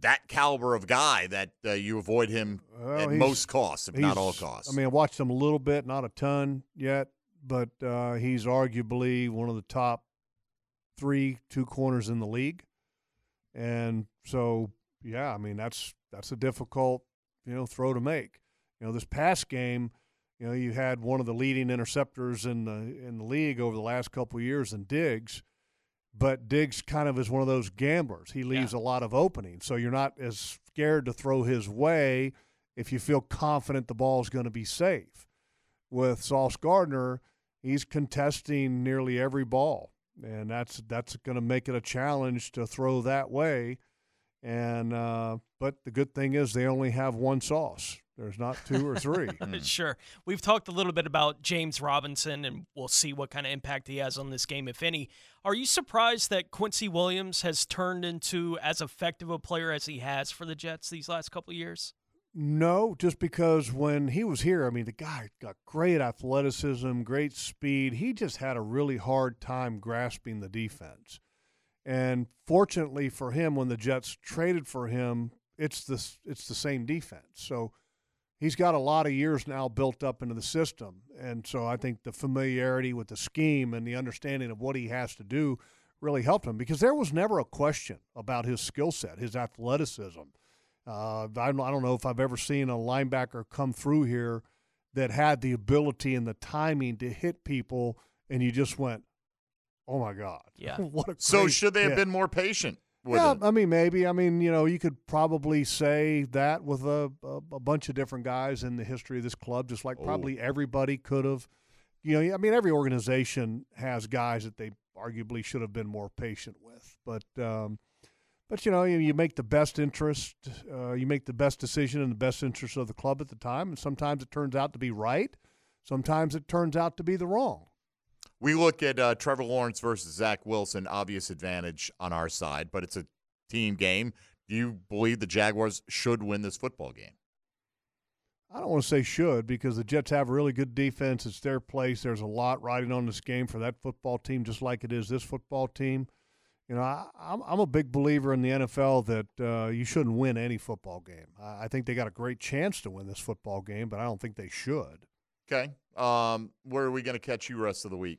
that caliber of guy that uh, you avoid him Well, at most costs, if not all costs? I mean, I watched him a little bit, not a ton yet, but uh, he's arguably one of the top three two corners in the league, and so yeah, I mean that's that's a difficult you know throw to make. You know, this past game, you know, you had one of the leading interceptors in the in the league over the last couple of years in Diggs. But Diggs kind of is one of those gamblers. He leaves a lot of openings, so you're not as scared to throw his way if you feel confident the ball is going to be safe. With Sauce Gardner, he's contesting nearly every ball, and that's that's going to make it a challenge to throw that way. And uh, but the good thing is they only have one sauce. There's not two or three. sure. We've talked a little bit about James Robinson, and we'll see what kind of impact he has on this game, if any. Are you surprised that Quincy Williams has turned into as effective a player as he has for the Jets these last couple of years? No, just because when he was here, I mean, the guy got great athleticism, great speed. He just had a really hard time grasping the defense. And fortunately for him, when the Jets traded for him, it's the it's the same defense. So he's got a lot of years now built up into the system, and so I think the familiarity with the scheme and the understanding of what he has to do really helped him because there was never a question about his skill set, his athleticism. Uh, I don't I don't know if I've ever seen a linebacker come through here that had the ability and the timing to hit people, and you just went, "Oh my God!" Yeah. what a so great should they have hit. been more patient with Yeah, him? I mean, maybe. I mean, you know, you could probably say that with a, a, a bunch of different guys in the history of this club, just like probably everybody could have. You know, I mean, every organization has guys that they arguably should have been more patient with, but. Um, but you know, you, you make the best interest, uh, you make the best decision in the best interest of the club at the time, and sometimes it turns out to be right, sometimes it turns out to be the wrong. We look at uh, Trevor Lawrence versus Zach Wilson, obvious advantage on our side, but it's a team game. Do you believe the Jaguars should win this football game? I don't want to say should because the Jets have a really good defense. It's their place. There's a lot riding on this game for that football team, just like it is this football team. You know, I, I'm I'm a big believer in the NFL that uh, you shouldn't win any football game. I, I think they got a great chance to win this football game, but I don't think they should. Okay. Um, where are we going to catch you rest of the week?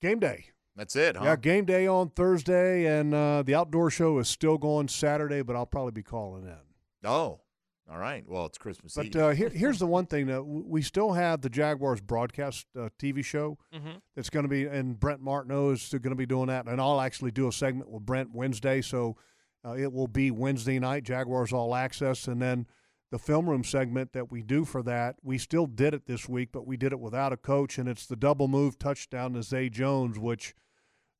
Game day. That's it, huh? Yeah, game day on Thursday, and uh, the outdoor show is still going Saturday, but I'll probably be calling in. Oh, all right. Well, it's Christmas But Eve. uh, here, here's the one thing that we still have the Jaguars broadcast uh, TV show Mhm. that's going to be, and Brent Martineau is going to be doing that, and I'll actually do a segment with Brent Wednesday, so uh, it will be Wednesday night Jaguars All Access, and then the film room segment that we do for that. We still did it this week, but we did it without a coach, and it's the double move touchdown to Zay Jones, which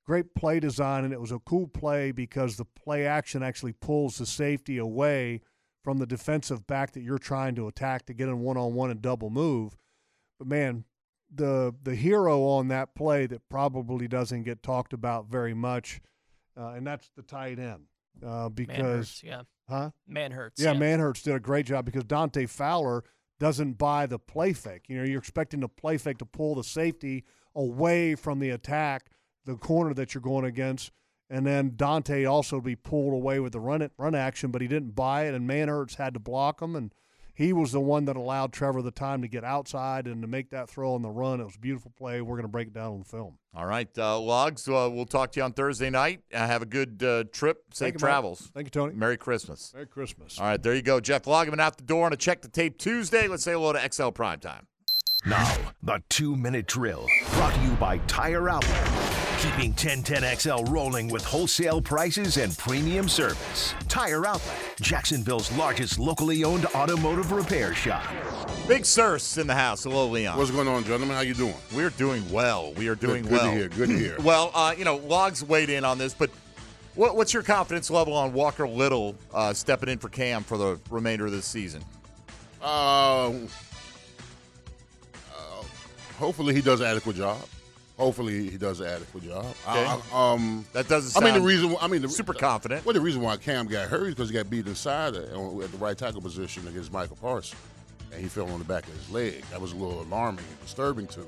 great play design, and it was a cool play because the play action actually pulls the safety away from the defensive back that you're trying to attack to get in one on one and double move. But man, the the hero on that play that probably doesn't get talked about very much, uh, and that's the tight end uh, because Manhertz, yeah. Huh Manhertz, yeah, yeah. Manhertz did a great job because Dante Fowler doesn't buy the play fake. You know, you're expecting the play fake to pull the safety away from the attack, the corner that you're going against, and then Dante also be pulled away with the run it run action, but he didn't buy it, and Manhertz had to block him, and he was the one that allowed Trevor the time to get outside and to make that throw on the run. It was a beautiful play. We're going to break it down on the film. All right, uh, Logs, uh, we'll talk to you on Thursday night. Uh, have a good uh, trip. Safe Thank you, Mike. travels. Thank you, Tony. Merry Christmas. Merry Christmas. All right, there you go. Jeff Lageman out the door on a Check the Tape Tuesday. Let's say hello to XL Primetime. Now, the two minute drill brought to you by Tire Outlet. Keeping 1010XL rolling with wholesale prices and premium service. Tire Outlet, Jacksonville's largest locally owned automotive repair shop. Big Sirs in the house. Hello, Leon. What's going on, gentlemen? How you doing? We're doing well. We are doing Good- good to well. hear, good to hear. well, uh, you know, Logs weighed in on this, but what, what's your confidence level on Walker Little uh, stepping in for Cam for the remainder of this season? Uh, hopefully he does an adequate job. Hopefully he does an adequate job. Okay. I- I- um, That doesn't I mean, the reason. I mean, the, super confident. Well, the reason why Cam got hurt is because he got beat inside at, at the right tackle position against Michael Parsons, and he fell on the back of his leg. That was a little alarming and disturbing to me.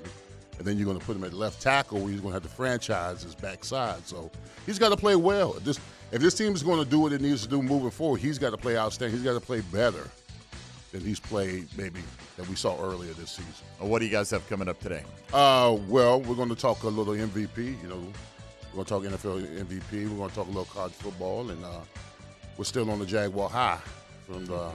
And then you're going to put him at left tackle, where he's going to have to franchise his backside. So he's got to play well. This if this team is going to do what it needs to do moving forward, he's got to play outstanding. He's got to play better than he's played maybe that we saw earlier this season. What do you guys have coming up today? Uh, well, we're going to talk a little MVP. You know, we're going to talk NFL MVP. We're going to talk a little college football, and uh, we're still on the Jaguar high from the,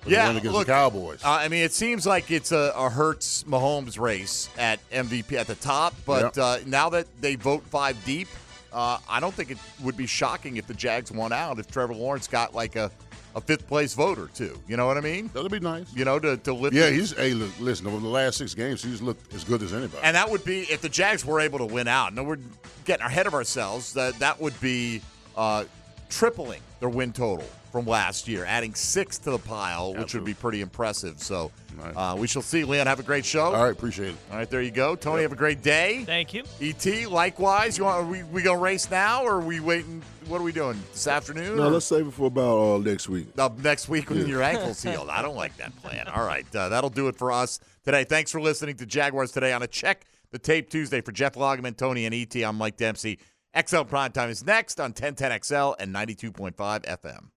from Yeah, win against look, the Cowboys. Uh, I mean, it seems like it's a, a Hurts Mahomes race at MVP at the top, but Yeah. uh, now that they vote five deep, uh, I don't think it would be shocking if the Jags won out if Trevor Lawrence got like a, a fifth place voter too. You know what I mean? That'd be nice. You know, to, to lift. yeah, he's hey, look, listen. Over the last six games, he's looked as good as anybody. And that would be if the Jags were able to win out. No, we're getting ahead of ourselves. That that would be uh, tripling their win total from last year, adding six to the pile, which would be pretty impressive. So uh, we shall see. Leon, have a great show. All right, appreciate it. All right, there you go. Tony, have a great day. Thank you. Et, likewise. You want? Are we we gonna race now, or are we waiting? What are we doing this afternoon? No, or- let's save it for about uh, next week. uh, next week when Yeah. your ankle's healed. I don't like that plan. All right, uh, that'll do it for us today. Thanks for listening to Jaguars today on a check the tape Tuesday for Jeff Lageman, Tony, and ET. I'm Mike Dempsey. XL Primetime is next on 1010 XL and 92.5 FM.